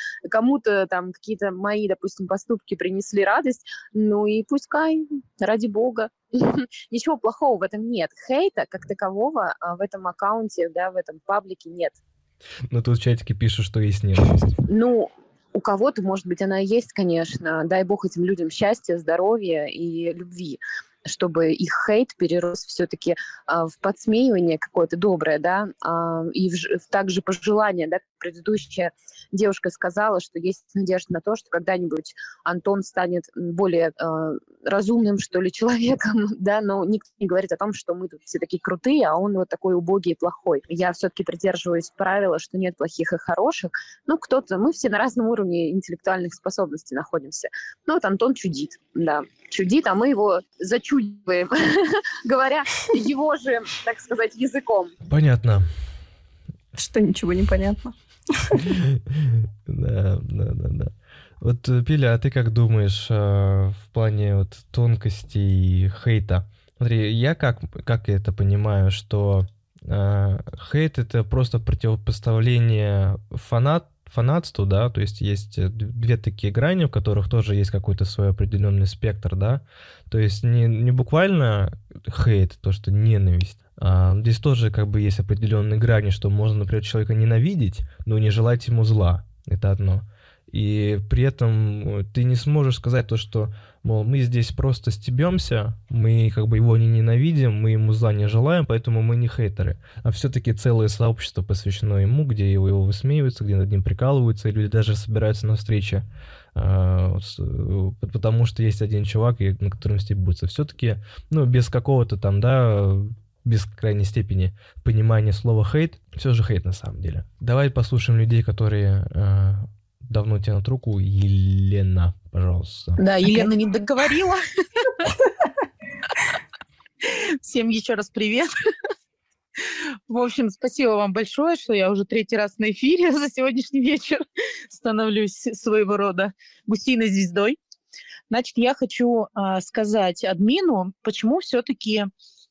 кому-то там какие-то мои, допустим, поступки принесли радость, ну и пускай, ради бога. Ничего плохого в этом нет. Хейта как такового а, в этом аккаунте, да, в этом паблике нет. Ну, тут в чатике пишут, что есть ненависть. Ну, у кого-то, может быть, она есть, конечно. Дай бог этим людям счастья, здоровья и любви чтобы их хейт перерос все-таки в подсмеивание какое-то доброе, да, а, и в, в также пожелание, да, предыдущая девушка сказала, что есть надежда на то, что когда-нибудь Антон станет более а, разумным, что ли, человеком, да, но никто не говорит о том, что мы тут все такие крутые, а он вот такой убогий и плохой. Я все-таки придерживаюсь правила, что нет плохих и хороших. Ну, кто-то, мы все на разном уровне интеллектуальных способностей находимся. Ну, вот Антон чудит, да, чудит, а мы его зачудиваем, говоря его же, так сказать, языком. Понятно. Что ничего не понятно. Да, да, да, да. Вот, э, Пиля, а ты как думаешь э, в плане вот тонкостей хейта? Смотри, я как, как я это понимаю, что э, хейт это просто противопоставление фанат, фанатству, да, то есть есть э, две такие грани, в которых тоже есть какой-то свой определенный спектр, да, то есть не, не буквально хейт, то, что ненависть, а здесь тоже как бы есть определенные грани, что можно, например, человека ненавидеть, но не желать ему зла, это одно. И при этом э, ты не сможешь сказать то, что, мол, мы здесь просто стебемся, мы как бы его не ненавидим, мы ему зла не желаем, поэтому мы не хейтеры. А все-таки целое сообщество посвящено ему, где его, его высмеиваются, где над ним прикалываются, и люди даже собираются на встречи, а, э, потому что есть один чувак, на котором стебутся. Все-таки, ну, без какого-то там, да, без крайней степени понимания слова хейт, все же хейт на самом деле. Давай послушаем людей, которые э, давно тянут руку. Елена, пожалуйста. Да, Елена не договорила. Всем еще раз привет. В общем, спасибо вам большое, что я уже третий раз на эфире за сегодняшний вечер становлюсь своего рода гусиной звездой. Значит, я хочу а, сказать админу, почему все-таки а,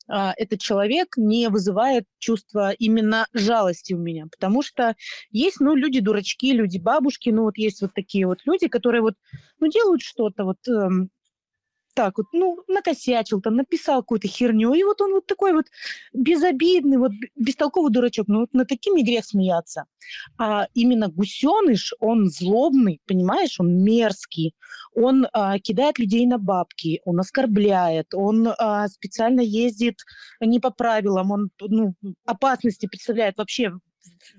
этот человек не вызывает чувство именно жалости у меня, потому что есть, ну, люди дурачки, люди бабушки, ну, вот есть вот такие вот люди, которые вот, ну, делают что-то, вот, эм, так вот, ну, накосячил там, написал какую-то херню, и вот он вот такой вот безобидный, вот бестолковый дурачок. Ну, вот на такими грех смеяться. А именно гусеныш, он злобный, понимаешь, он мерзкий, он а, кидает людей на бабки, он оскорбляет, он а, специально ездит не по правилам, он ну, опасности представляет вообще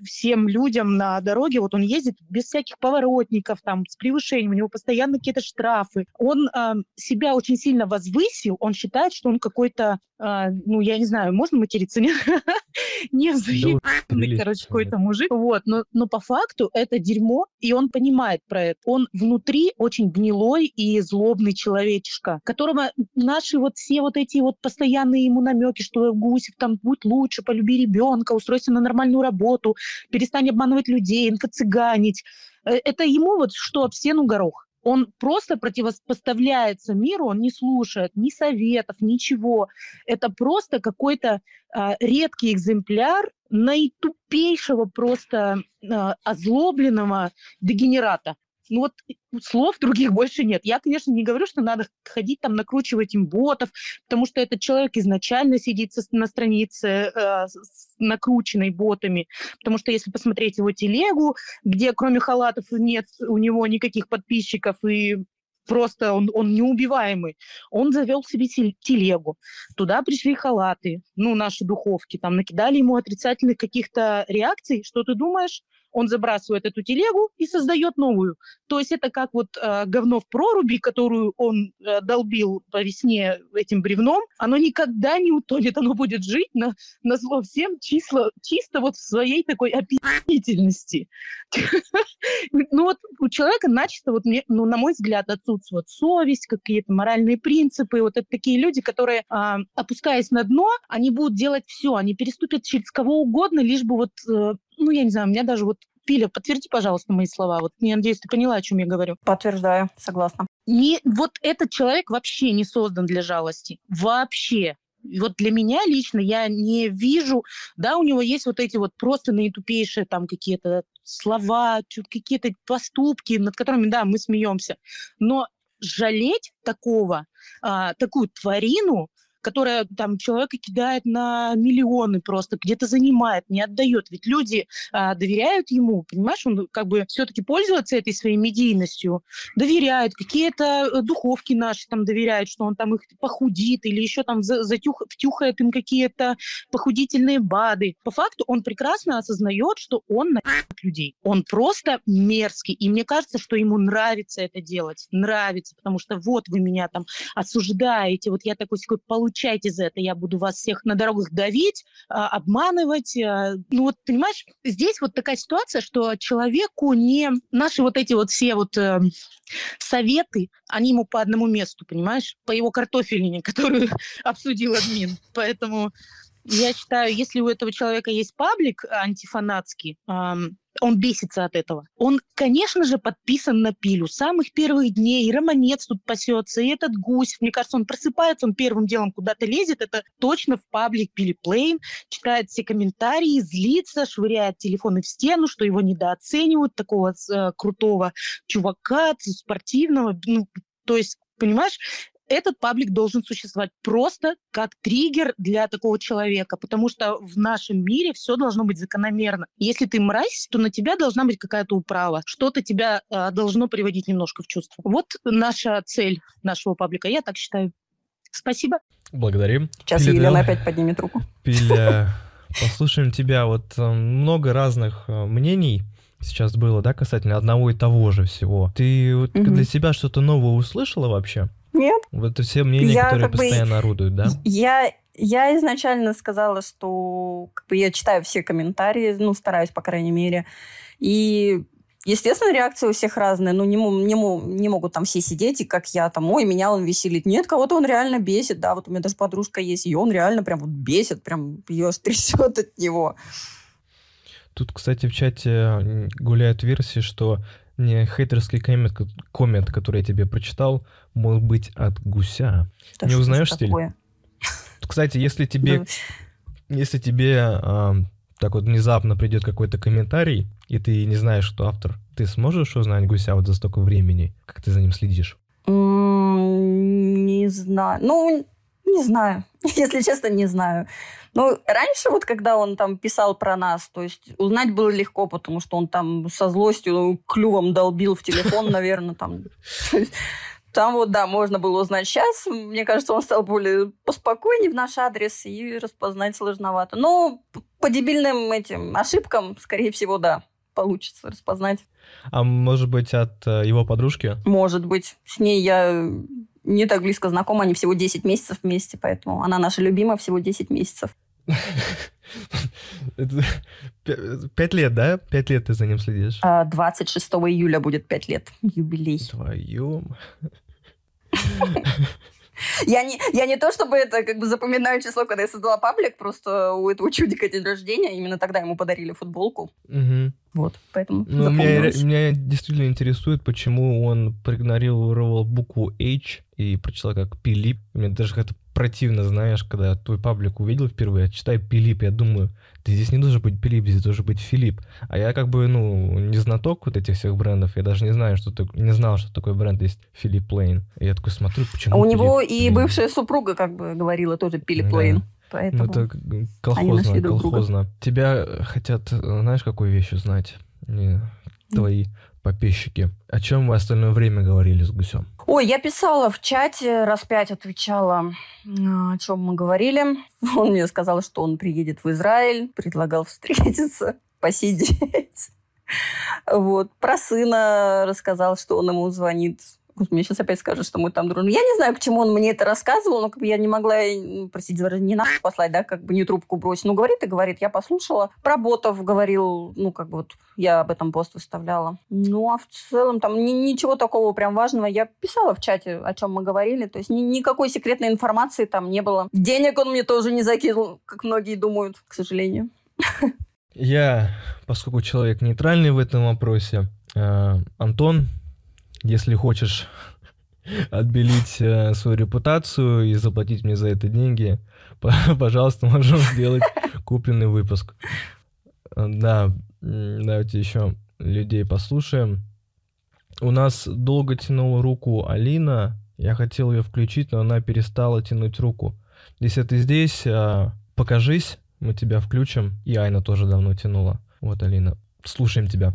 всем людям на дороге, вот он ездит без всяких поворотников, там, с превышением, у него постоянно какие-то штрафы. Он э, себя очень сильно возвысил, он считает, что он какой-то, э, ну, я не знаю, можно материться? Не взаимный, короче, какой-то мужик. Вот, но, но по факту это дерьмо, и он понимает про это. Он внутри очень гнилой и злобный человечишка, которого наши вот все вот эти вот постоянные ему намеки, что Гусев там будь лучше, полюби ребенка, устройся на нормальную работу, перестань обманывать людей, инфо-цыганить. Э, это ему вот что об стену горох. Он просто противопоставляется миру, он не слушает ни советов, ничего. Это просто какой-то а, редкий экземпляр наитупейшего просто а, озлобленного дегенерата. Ну вот слов других больше нет. Я, конечно, не говорю, что надо ходить там накручивать им ботов, потому что этот человек изначально сидит на странице э, с накрученной ботами. Потому что если посмотреть его телегу, где кроме халатов нет у него никаких подписчиков и просто он, он неубиваемый. Он завел себе телегу. Туда пришли халаты, ну, наши духовки, там накидали ему отрицательных каких-то реакций. Что ты думаешь? Он забрасывает эту телегу и создает новую. То есть это как вот э, говно в проруби, которую он э, долбил по весне этим бревном, оно никогда не утонет, оно будет жить на, на зло всем число, чисто вот в своей такой опьянительности. Ну вот у человека начисто, вот, ну, на мой взгляд, отсутствует совесть, какие-то моральные принципы. Вот это такие люди, которые, а, опускаясь на дно, они будут делать все, они переступят через кого угодно, лишь бы вот э, ну, я не знаю, у меня даже вот Пиля, подтверди, пожалуйста, мои слова. Вот, я надеюсь, ты поняла, о чем я говорю. Подтверждаю, согласна. Не, вот этот человек вообще не создан для жалости. Вообще. Вот для меня лично я не вижу, да, у него есть вот эти вот просто наитупейшие там какие-то слова, какие-то поступки, над которыми, да, мы смеемся. Но жалеть такого, а, такую тварину, которая там человека кидает на миллионы просто, где-то занимает, не отдает. Ведь люди а, доверяют ему, понимаешь, он как бы все-таки пользуется этой своей медийностью, доверяют, какие-то э, духовки наши там доверяют, что он там их похудит или еще там затюх, втюхает им какие-то похудительные БАДы. По факту он прекрасно осознает, что он на людей. Он просто мерзкий. И мне кажется, что ему нравится это делать. Нравится, потому что вот вы меня там осуждаете, вот я такой, такой получил получайте за это, я буду вас всех на дорогах давить, а, обманывать. А, ну вот, понимаешь, здесь вот такая ситуация, что человеку не... Наши вот эти вот все вот э, советы, они ему по одному месту, понимаешь? По его картофельнине, которую обсудил админ. Поэтому я считаю, если у этого человека есть паблик антифанатский, он бесится от этого. Он, конечно же, подписан на пилю. С самых первых дней и романец тут пасется, и этот гусь. Мне кажется, он просыпается, он первым делом куда-то лезет. Это точно в паблик Пили Плейн. Читает все комментарии, злится, швыряет телефоны в стену, что его недооценивают, такого э, крутого чувака, спортивного. Ну, то есть понимаешь, этот паблик должен существовать просто как триггер для такого человека, потому что в нашем мире все должно быть закономерно. Если ты мразь, то на тебя должна быть какая-то управа, что-то тебя э, должно приводить немножко в чувство. Вот наша цель нашего паблика, я так считаю. Спасибо. Благодарим. Сейчас Пиля Елена опять поднимет руку. Пиля, послушаем тебя. Вот э, много разных э, мнений сейчас было, да, касательно одного и того же всего. Ты вот угу. для себя что-то новое услышала вообще? Нет. Вот это все мнения, я, которые как постоянно бы, орудуют, да? Я, я изначально сказала, что как бы, я читаю все комментарии, ну, стараюсь, по крайней мере. И Естественно, реакции у всех разные. Ну, не, не, не могут там все сидеть, и как я там, ой, меня он веселит. Нет, кого-то он реально бесит, да. Вот у меня даже подружка есть, и он реально прям вот бесит, прям ее трясет от него. Тут, кстати, в чате гуляют версии, что не хейтерский коммент, коммент, который я тебе прочитал, мог быть от гуся. Да не узнаешь стиль? Такое? Кстати, если тебе, если тебе а, так вот внезапно придет какой-то комментарий, и ты не знаешь, кто автор, ты сможешь узнать гуся вот за столько времени? Как ты за ним следишь? Не знаю. Ну, не знаю. Если честно, не знаю. Ну, раньше вот, когда он там писал про нас, то есть узнать было легко, потому что он там со злостью клювом долбил в телефон, наверное, там. Там вот, да, можно было узнать. Сейчас, мне кажется, он стал более поспокойнее в наш адрес и распознать сложновато. Но по дебильным этим ошибкам, скорее всего, да, получится распознать. А может быть, от э, его подружки? Может быть. С ней я не так близко знакома, они всего 10 месяцев вместе, поэтому она наша любимая всего 10 месяцев. Пять лет, да? Пять лет ты за ним следишь? 26 а, июля будет пять лет. Юбилей. Твою... Я не, я не то, чтобы это как бы запоминаю число, когда я создала паблик, просто у этого чудика день рождения, именно тогда ему подарили футболку. Угу. Вот, поэтому ну, меня, меня действительно интересует, почему он проигнорировал букву H и прочитал как Пилип. Мне даже как-то противно, знаешь, когда твой паблик увидел впервые, я читаю Пилип, я думаю, ты здесь не должен быть Пилип, здесь должен быть Филипп. А я как бы, ну, не знаток вот этих всех брендов, я даже не знаю, что такое, не знал, что такой бренд есть Филипп Лейн. И я такой смотрю, почему А у него и бывшая супруга как бы говорила тоже Филипп да. Лейн. Поэтому ну, это колхозно, колхозно. Тебя хотят, знаешь, какую вещь узнать? Не, твои попещики. О чем вы остальное время говорили с гусем? Ой, я писала в чате, раз пять отвечала, о чем мы говорили. Он мне сказал, что он приедет в Израиль, предлагал встретиться, посидеть. Вот. Про сына рассказал, что он ему звонит мне сейчас опять скажут, что мы там дружим. Я не знаю, к чему он мне это рассказывал, но как бы я не могла, ну, простите, не надо послать, да, как бы не трубку бросить. Ну, говорит и говорит, я послушала. Про ботов говорил, ну, как бы вот я об этом пост выставляла. Ну, а в целом там ни, ничего такого прям важного. Я писала в чате, о чем мы говорили. То есть ни, никакой секретной информации там не было. Денег он мне тоже не закинул, как многие думают, к сожалению. Я, поскольку человек нейтральный в этом вопросе, э, Антон если хочешь отбелить э, свою репутацию и заплатить мне за это деньги, пожалуйста, можем сделать купленный выпуск. Да, давайте еще людей послушаем. У нас долго тянула руку Алина. Я хотел ее включить, но она перестала тянуть руку. Если ты здесь, э, покажись, мы тебя включим. И Айна тоже давно тянула. Вот, Алина, слушаем тебя.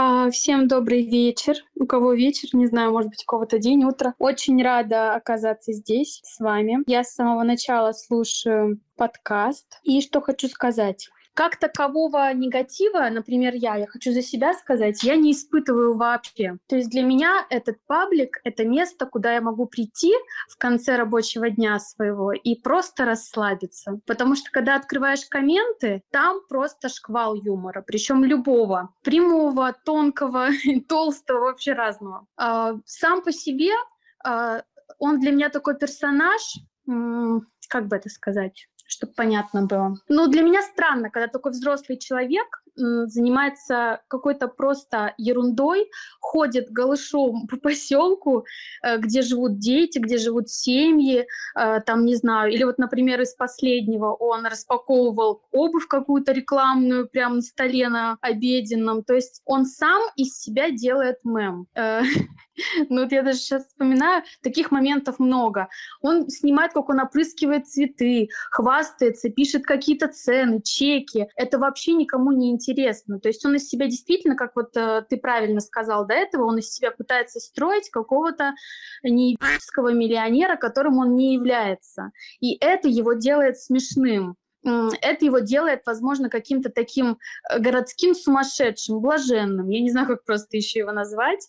А, всем добрый вечер. У кого вечер, не знаю, может быть, у кого-то день, утро. Очень рада оказаться здесь с вами. Я с самого начала слушаю подкаст. И что хочу сказать. Как такового негатива, например, я, я хочу за себя сказать, я не испытываю вообще. То есть для меня этот паблик — это место, куда я могу прийти в конце рабочего дня своего и просто расслабиться. Потому что когда открываешь комменты, там просто шквал юмора, причем любого. Прямого, тонкого, толстого, вообще разного. А, сам по себе а, он для меня такой персонаж, как бы это сказать, чтобы понятно было. Но для меня странно, когда такой взрослый человек занимается какой-то просто ерундой, ходит голышом по поселку, э, где живут дети, где живут семьи, э, там, не знаю, или вот, например, из последнего он распаковывал обувь какую-то рекламную прямо на столе на обеденном, то есть он сам из себя делает мем. Э, ну вот я даже сейчас вспоминаю, таких моментов много. Он снимает, как он опрыскивает цветы, хвастается, пишет какие-то цены, чеки. Это вообще никому не интересно. То есть он из себя действительно, как вот э, ты правильно сказал до этого, он из себя пытается строить какого-то неебического миллионера, которым он не является. И это его делает смешным это его делает, возможно, каким-то таким э, городским сумасшедшим, блаженным. Я не знаю, как просто еще его назвать.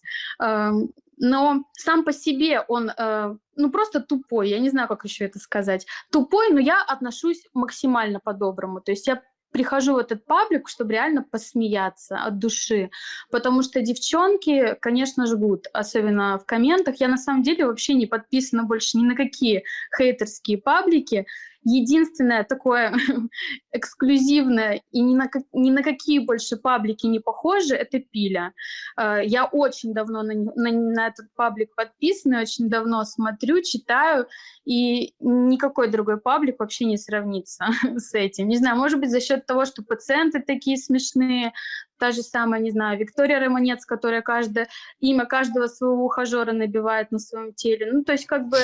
Но сам по себе он, э, ну, просто тупой. Я не знаю, как еще это сказать. Тупой, но я отношусь максимально по-доброму. То есть я прихожу в этот паблик, чтобы реально посмеяться от души, потому что девчонки, конечно, жгут, особенно в комментах. Я на самом деле вообще не подписана больше ни на какие хейтерские паблики, единственное такое эксклюзивное и ни на, ни на какие больше паблики не похоже, это Пиля. Э, я очень давно на, на, на этот паблик подписана, очень давно смотрю, читаю, и никакой другой паблик вообще не сравнится с этим. Не знаю, может быть, за счет того, что пациенты такие смешные, та же самая, не знаю, Виктория Романец, которая каждое, имя каждого своего ухажера набивает на своем теле. Ну, то есть как бы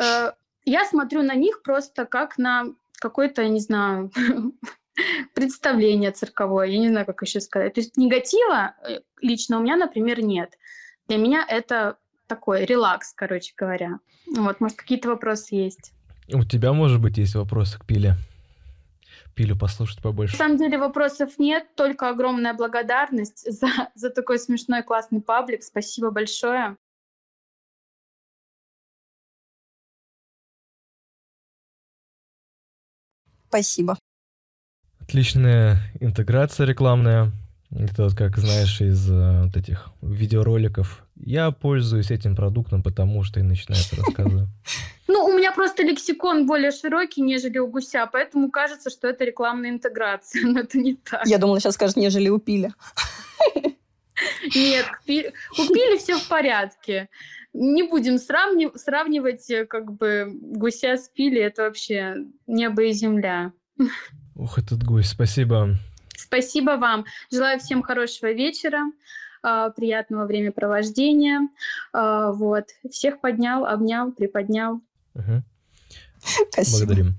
э, я смотрю на них просто как на какое-то, не знаю, представление цирковое, я не знаю, как еще сказать. То есть негатива э, лично у меня, например, нет. Для меня это такой релакс, короче говоря. Вот, может, какие-то вопросы есть. У тебя, может быть, есть вопросы к Пиле? Пилю послушать побольше. На самом деле вопросов нет, только огромная благодарность за, за такой смешной классный паблик. Спасибо большое. Спасибо. Отличная интеграция рекламная. Это вот как знаешь из э, вот этих видеороликов. Я пользуюсь этим продуктом, потому что и начинается рассказы. Ну, у меня просто лексикон более широкий, нежели у гуся, поэтому кажется, что это рекламная интеграция, но это не так. Я думала, сейчас скажет, нежели у Пиля. Нет, у Пили все в порядке. Не будем сравнивать э, как бы гуся с Пили, это вообще небо и земля. Ух, этот гусь, спасибо. Спасибо вам. Желаю всем хорошего вечера, а, приятного времяпровождения. А, вот. Всех поднял, обнял, приподнял. Угу. Спасибо. Благодарим.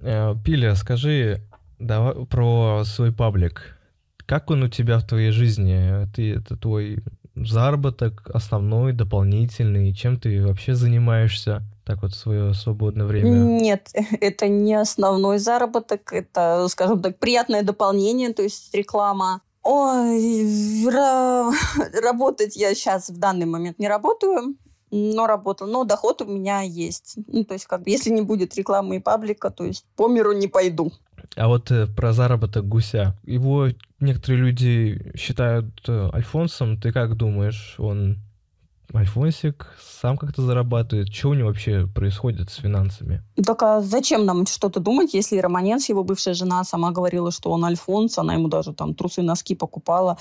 Э, Пиля, скажи давай, про свой паблик. Как он у тебя в твоей жизни? Ты, это твой заработок основной, дополнительный? Чем ты вообще занимаешься? так вот в свое свободное время? Нет, это не основной заработок, это, скажем так, приятное дополнение, то есть реклама. Ой, работать я сейчас в данный момент не работаю, но работал, но доход у меня есть. Ну, то есть, как бы, если не будет рекламы и паблика, то есть по миру не пойду. А вот э, про заработок гуся. Его некоторые люди считают э, Альфонсом. Ты как думаешь, он Альфонсик сам как-то зарабатывает. Что у него вообще происходит с финансами? Так а зачем нам что-то думать, если Романенс, его бывшая жена, сама говорила, что он Альфонс, она ему даже там трусы, носки покупала,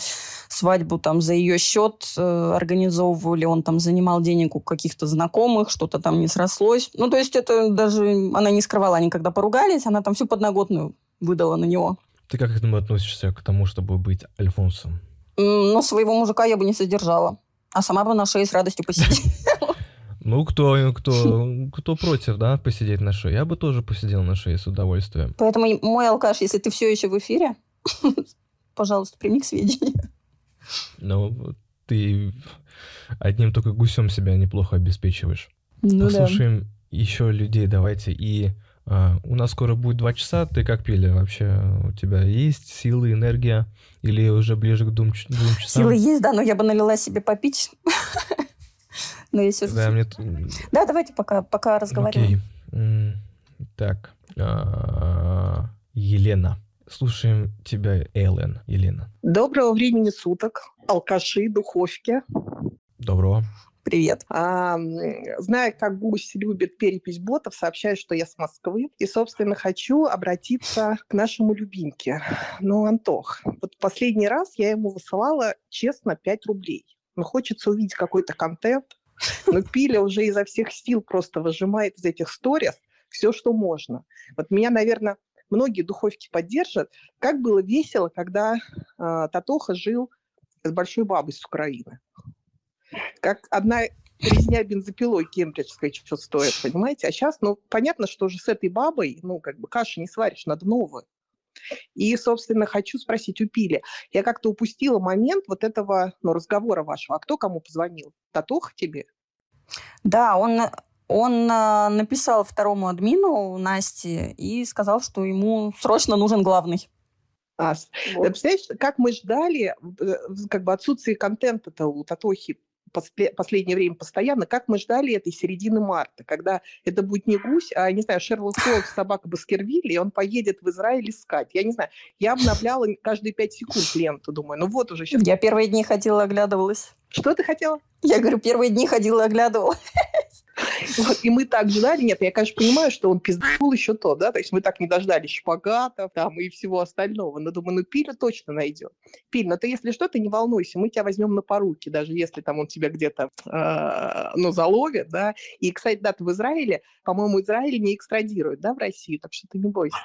свадьбу там за ее счет э, организовывали, он там занимал денег у каких-то знакомых, что-то там не срослось. Ну, то есть это даже она не скрывала, они когда поругались, она там всю подноготную выдала на него. Ты как к этому относишься, к тому, чтобы быть Альфонсом? Ну, своего мужика я бы не содержала а сама бы на шее с радостью посидела. Ну, кто, кто, кто против, да, посидеть на шее? Я бы тоже посидел на шее с удовольствием. Поэтому мой алкаш, если ты все еще в эфире, пожалуйста, прими к сведению. Ну, ты одним только гусем себя неплохо обеспечиваешь. Ну, Послушаем да. еще людей, давайте. И а, у нас скоро будет два часа. Ты как пили вообще? У тебя есть силы, энергия? Или уже ближе к двум, двум часам? Силы есть, да, но я бы налила себе попить. Но я сижу. Да, мне... да, давайте пока, пока разговариваем. Окей. Так. А, Елена. Слушаем тебя, Элен. Елена. Доброго времени суток, алкаши, духовки. Доброго. Привет. А, зная, как гусь любит перепись ботов, сообщаю, что я с Москвы. И, собственно, хочу обратиться к нашему любимке. Ну, Антох, вот последний раз я ему высылала, честно, 5 рублей. Но ну, хочется увидеть какой-то контент. Но Пиля уже изо всех сил просто выжимает из этих сторис все, что можно. Вот меня, наверное, многие духовки поддержат. Как было весело, когда э, Татоха жил с большой бабой с Украины как одна резня бензопилой кембриджской что стоит, понимаете? А сейчас, ну, понятно, что уже с этой бабой, ну, как бы каши не сваришь, надо новую. И, собственно, хочу спросить у Пили. Я как-то упустила момент вот этого ну, разговора вашего. А кто кому позвонил? Татуха тебе? Да, он, он а, написал второму админу Насте и сказал, что ему срочно нужен главный. А, вот. Представляешь, как мы ждали э, как бы отсутствие контента-то у Татохи последнее время постоянно, как мы ждали этой середины марта, когда это будет не гусь, а, не знаю, Шерлок Холмс, собака Баскервилли, и он поедет в Израиль искать. Я не знаю, я обновляла каждые пять секунд ленту, думаю, ну вот уже сейчас... Я первые дни ходила, оглядывалась. Что ты хотела? Я говорю, первые дни ходила и оглядывала. Вот, и мы так ждали. Нет, я, конечно, понимаю, что он пиздул еще то, да, то есть мы так не дождались шпагатов там и всего остального. Но думаю, ну Пиля точно найдет. Пиль, ну ты, если что, ты не волнуйся, мы тебя возьмем на поруки, даже если там он тебя где-то, э, ну, заловит, да. И, кстати, да, ты в Израиле, по-моему, Израиль не экстрадирует, да, в Россию, так что ты не бойся.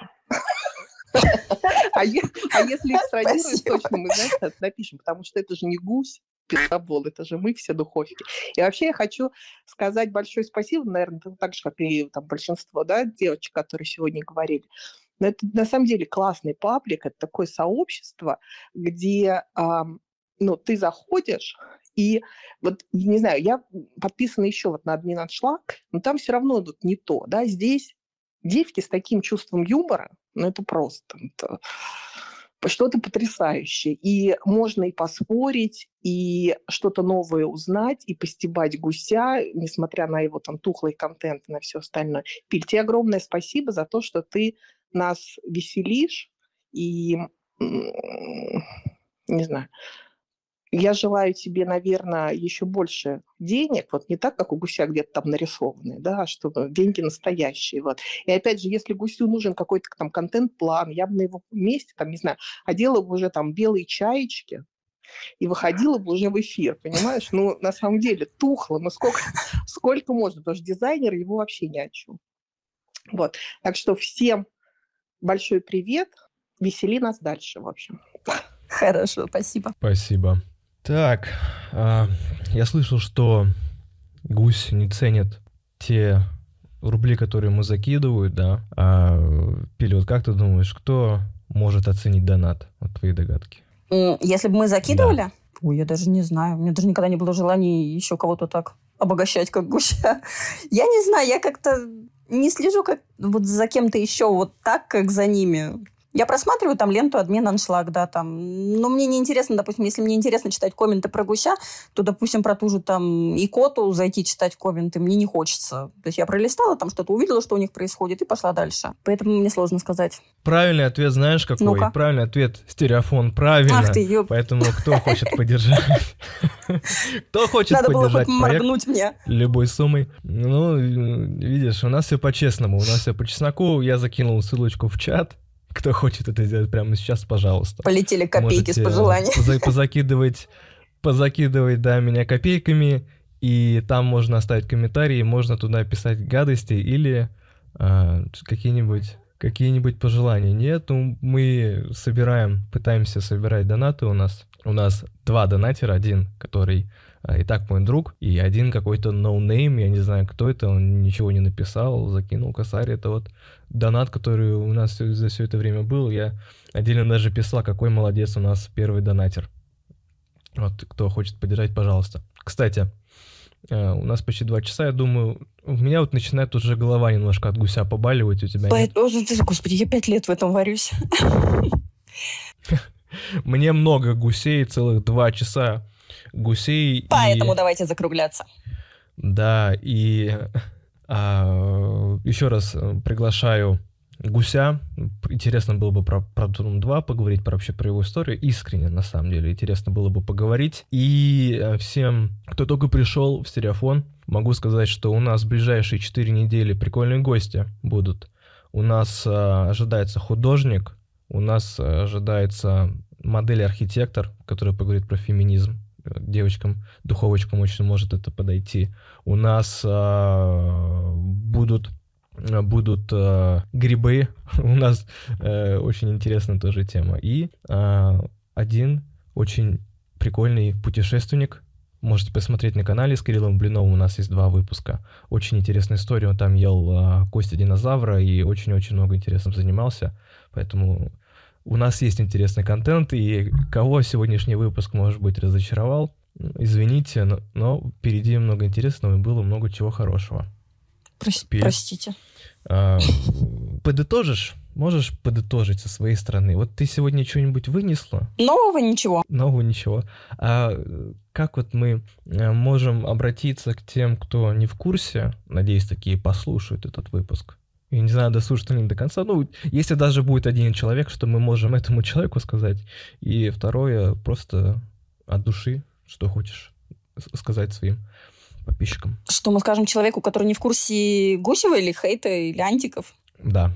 А, е- а если экстрадируют, точно мы, знаешь, напишем, потому что это же не гусь, пиздобол, это же мы все духовки. И вообще я хочу сказать большое спасибо, наверное, так же, как и там большинство, да, девочек, которые сегодня говорили. Но это на самом деле классный паблик, это такое сообщество, где, ам, ну, ты заходишь, и вот, не знаю, я подписана еще вот на админ аншлаг, но там все равно тут не то, да, здесь девки с таким чувством юмора, ну, это просто, это что-то потрясающее. И можно и поспорить, и что-то новое узнать, и постебать гуся, несмотря на его там тухлый контент и на все остальное. Пиль, тебе огромное спасибо за то, что ты нас веселишь, и, не знаю, я желаю тебе, наверное, еще больше денег, вот не так, как у гуся где-то там нарисованные, да, а чтобы деньги настоящие, вот. И опять же, если гусю нужен какой-то там контент-план, я бы на его месте, там, не знаю, одела бы уже там белые чаечки, и выходила бы уже в эфир, понимаешь? Ну, на самом деле, тухло, но сколько, сколько можно, потому что дизайнер его вообще ни о чем. Вот, так что всем большой привет, весели нас дальше, в общем. Хорошо, спасибо. Спасибо. Так, а, я слышал, что гусь не ценит те рубли, которые ему закидывают, да. А, Пили, вот как ты думаешь, кто может оценить донат? Вот твои догадки. Если бы мы закидывали, ой, я даже не знаю, у меня даже никогда не было желания еще кого-то так обогащать, как гуся. Я не знаю, я как-то не слежу как вот за кем-то еще вот так, как за ними. Я просматриваю там ленту админ аншлаг, да, там. Но мне не интересно, допустим, если мне интересно читать комменты про гуся, то, допустим, про ту же там икоту зайти читать комменты мне не хочется. То есть я пролистала, там что-то увидела, что у них происходит, и пошла дальше. Поэтому мне сложно сказать. Правильный ответ знаешь какой? Ну-ка. Правильный ответ стереофон. Правильно. Ах ты, ёп. Поэтому кто хочет поддержать? Кто хочет Надо было поддержать проект моргнуть мне. любой суммой? Ну, видишь, у нас все по-честному. У нас все по чесноку. Я закинул ссылочку в чат. Кто хочет это сделать прямо сейчас, пожалуйста. Полетели копейки с Можете пожеланий. поза- Позакидывать, позакидывать, да, меня копейками, и там можно оставить комментарии, можно туда писать гадости или а, какие-нибудь какие-нибудь пожелания. Нет, ну, мы собираем, пытаемся собирать донаты у нас. У нас два донатера, один, который и так мой друг, и один какой-то no name, я не знаю, кто это, он ничего не написал, закинул косарь. Это вот донат, который у нас за все это время был. Я отдельно даже писал, какой молодец у нас первый донатер. Вот, кто хочет поддержать, пожалуйста. Кстати, э, у нас почти два часа, я думаю, у меня вот начинает уже голова немножко от гуся побаливать, у тебя нет? Поэт- ты- Господи, я пять лет в этом варюсь. Мне много гусей, целых два часа гусей. и- Поэтому давайте закругляться. Да, и а, еще раз э, приглашаю Гуся. Интересно было бы про, про Дом 2 поговорить, про вообще про его историю. Искренне, на самом деле, интересно было бы поговорить. И э, всем, кто только пришел в Стереофон, могу сказать, что у нас в ближайшие 4 недели прикольные гости будут. У нас э, ожидается художник, у нас ожидается модель-архитектор, который поговорит про феминизм. Э, Девочкам, духовочкам очень может это подойти. У нас э, будут э, будут э, грибы. У нас э, очень интересная тоже тема. И э, один очень прикольный путешественник. Можете посмотреть на канале с Кириллом Блиновым. У нас есть два выпуска. Очень интересная история. Он там ел э, кости динозавра и очень-очень много интересным занимался. Поэтому у нас есть интересный контент. И кого сегодняшний выпуск, может быть, разочаровал, извините, но, но впереди много интересного и было много чего хорошего. Прос- Пиль. Простите. А, подытожишь? Можешь подытожить со своей стороны? Вот ты сегодня что-нибудь вынесла? Нового ничего. Нового ничего. А как вот мы э, можем обратиться к тем, кто не в курсе? Надеюсь, такие послушают этот выпуск. Я не знаю, дослушают они до конца. Ну, если даже будет один человек, что мы можем этому человеку сказать. И второе, просто от души, что хочешь сказать своим подписчикам? Что мы скажем человеку, который не в курсе Гусева или хейта, или антиков? Да.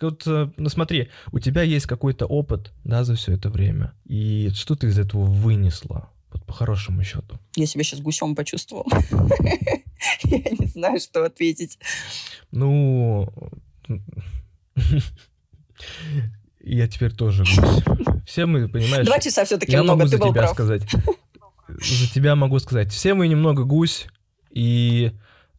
Вот, э, ну смотри, у тебя есть какой-то опыт, да, за все это время. И что ты из этого вынесла? Вот по хорошему счету. Я себя сейчас гусем почувствовал. Я не знаю, что ответить. Ну, я теперь тоже гусь. Все мы, понимаешь... Два часа все-таки много, ты за был тебя прав. сказать. За тебя могу сказать. Все мы немного гусь, и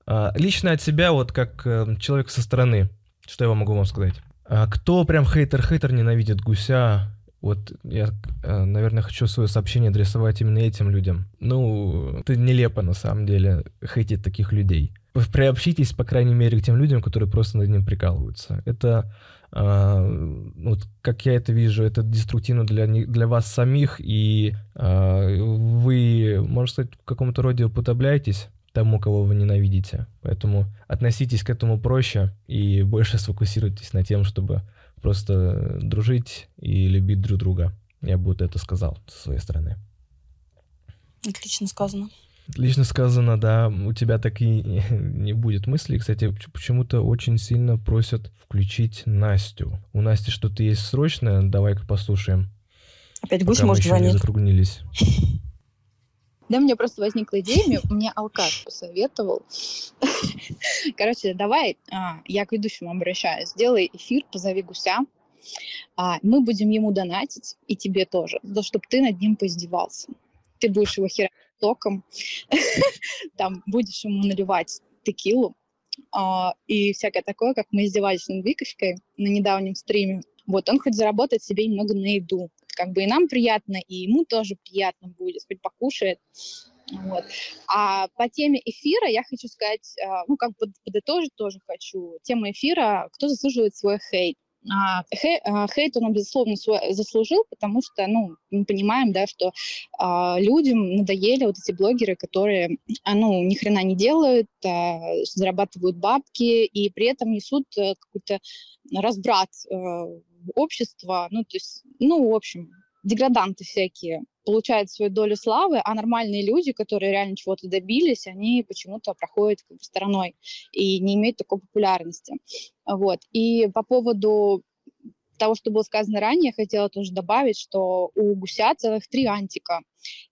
а, лично от себя, вот как э, человек со стороны, что я могу вам сказать. А, кто прям хейтер-хейтер ненавидит гуся, вот я, э, наверное, хочу свое сообщение адресовать именно этим людям. Ну, это нелепо на самом деле хейтить таких людей. Вы приобщитесь, по крайней мере, к тем людям, которые просто над ним прикалываются. Это, а, вот как я это вижу, это деструктивно для, для вас самих, и а, вы, можно сказать, в каком-то роде уподобляетесь тому, кого вы ненавидите. Поэтому относитесь к этому проще и больше сфокусируйтесь на тем, чтобы просто дружить и любить друг друга. Я бы вот это сказал со своей стороны. Отлично сказано. Лично сказано, да, у тебя так и не будет мыслей. Кстати, поч- почему-то очень сильно просят включить Настю. У Насти что-то есть срочное, давай-ка послушаем. Опять гусь пока мы может еще не звонит. закруглились. Да, мне просто возникла идея, мне, алкаш посоветовал. Короче, давай, а, я к ведущему обращаюсь, сделай эфир, позови гуся, а, мы будем ему донатить, и тебе тоже, чтобы ты над ним поиздевался. Ты будешь его херать током, там будешь ему наливать текилу а, и всякое такое, как мы издевались над Викочкой на недавнем стриме. Вот, он хоть заработает себе немного на еду. Как бы и нам приятно, и ему тоже приятно будет, хоть покушает. Вот. А по теме эфира я хочу сказать, а, ну, как бы подытожить тоже хочу. Тема эфира «Кто заслуживает свой хейт?» А, а, Хейт он, безусловно, заслужил, потому что, ну, мы понимаем, да, что а, людям надоели вот эти блогеры, которые, ну, ни хрена не делают, а, зарабатывают бабки и при этом несут э, какой-то разбрат э, общество, ну, то есть, ну, в общем, деграданты всякие получают свою долю славы, а нормальные люди, которые реально чего-то добились, они почему-то проходят как бы стороной и не имеют такой популярности. Вот. И по поводу того, что было сказано ранее, я хотела тоже добавить, что у гуся целых три антика.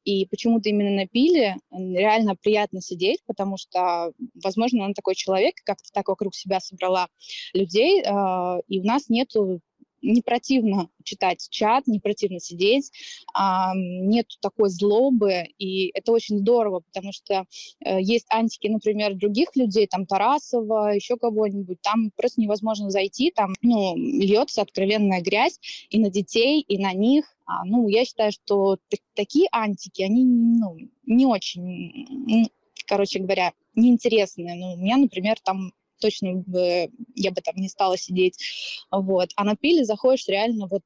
И почему-то именно на пиле реально приятно сидеть, потому что, возможно, он такой человек, как-то так вокруг себя собрала людей, а, и у нас нету не противно читать чат, не противно сидеть, а, нет такой злобы, и это очень здорово, потому что э, есть антики, например, других людей, там Тарасова, еще кого-нибудь, там просто невозможно зайти, там, ну, льется откровенная грязь и на детей, и на них, а, ну, я считаю, что так- такие антики, они, ну, не очень, короче говоря, неинтересные. Ну, у меня, например, там точно бы, я бы там не стала сидеть, вот. А на пиле заходишь реально вот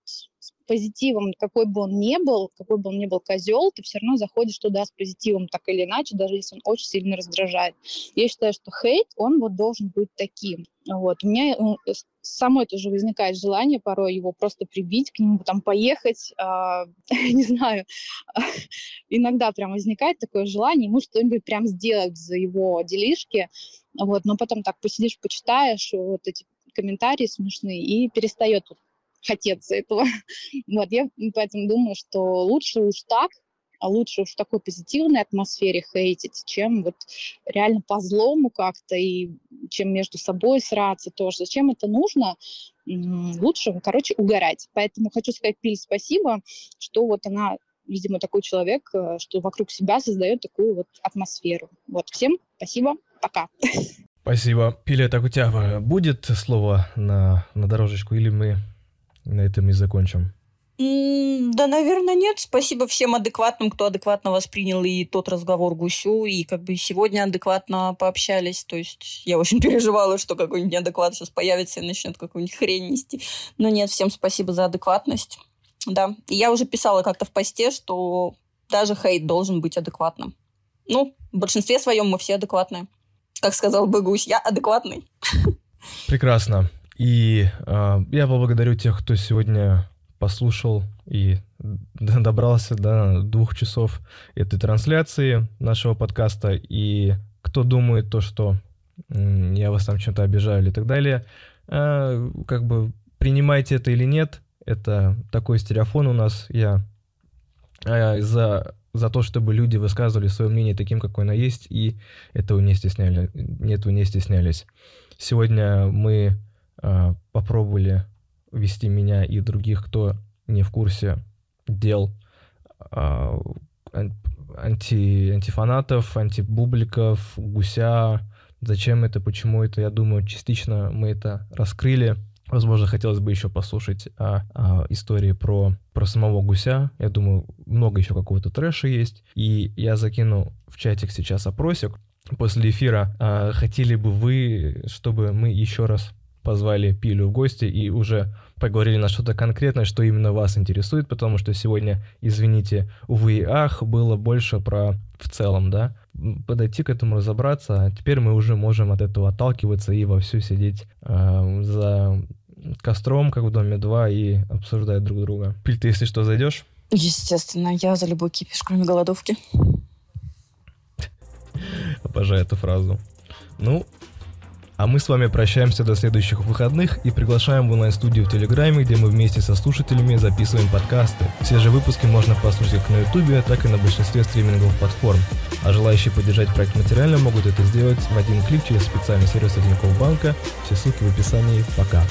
позитивом, какой бы он ни был, какой бы он ни был козел, ты все равно заходишь туда с позитивом, так или иначе, даже если он очень сильно раздражает. Я считаю, что хейт, он вот должен быть таким. Вот. У меня ну, с- самой тоже возникает желание порой его просто прибить, к нему там поехать, а, не знаю, иногда прям возникает такое желание ему что-нибудь прям сделать за его делишки, вот, но потом так посидишь, почитаешь вот эти комментарии смешные и перестает хотеться этого. Вот, я поэтому думаю, что лучше уж так, а лучше уж в такой позитивной атмосфере хейтить, чем вот реально по злому как-то и чем между собой сраться тоже. Зачем это нужно? Лучше, короче, угорать. Поэтому хочу сказать Пиль спасибо, что вот она видимо, такой человек, э, что вокруг себя создает такую вот атмосферу. Вот, всем спасибо, пока. Спасибо. Пиля, так у тебя э, будет слово на, на дорожечку, или мы на этом и закончим? Да, наверное, нет. Спасибо всем адекватным, кто адекватно воспринял и тот разговор гусю, и как бы сегодня адекватно пообщались. То есть я очень переживала, что какой-нибудь неадекват сейчас появится и начнет какую-нибудь хрень нести. Но нет, всем спасибо за адекватность. Да. И я уже писала как-то в посте, что даже хейт должен быть адекватным. Ну, в большинстве своем мы все адекватные. Как сказал бы гусь, я адекватный. Прекрасно. И э, я поблагодарю тех, кто сегодня послушал и добрался до двух часов этой трансляции нашего подкаста. И кто думает то, что я вас там чем-то обижаю или так далее, а, как бы принимайте это или нет, это такой стереофон у нас. Я а, за, за то, чтобы люди высказывали свое мнение таким, какое оно есть, и этого не стесняли, этого не стеснялись. Сегодня мы э, попробовали вести меня и других, кто не в курсе дел э, анти, антифанатов, антибубликов, гуся. Зачем это, почему это, я думаю, частично мы это раскрыли. Возможно, хотелось бы еще послушать о, о истории про, про самого гуся. Я думаю, много еще какого-то трэша есть. И я закину в чатик сейчас опросик после эфира. А, хотели бы вы, чтобы мы еще раз позвали Пилю в гости и уже поговорили на что-то конкретное, что именно вас интересует, потому что сегодня, извините, увы и ах, было больше про в целом, да, подойти к этому, разобраться, а теперь мы уже можем от этого отталкиваться и вовсю сидеть э, за костром, как в Доме 2, и обсуждать друг друга. Пиль, ты, если что, зайдешь? Естественно, я за любой кипиш, кроме голодовки. Обожаю эту фразу. Ну, а мы с вами прощаемся до следующих выходных и приглашаем в онлайн-студию в Телеграме, где мы вместе со слушателями записываем подкасты. Все же выпуски можно послушать как на Ютубе, так и на большинстве стриминговых платформ. А желающие поддержать проект материально могут это сделать в один клик через специальный сервис Тинькофф банка. Все ссылки в описании. Пока.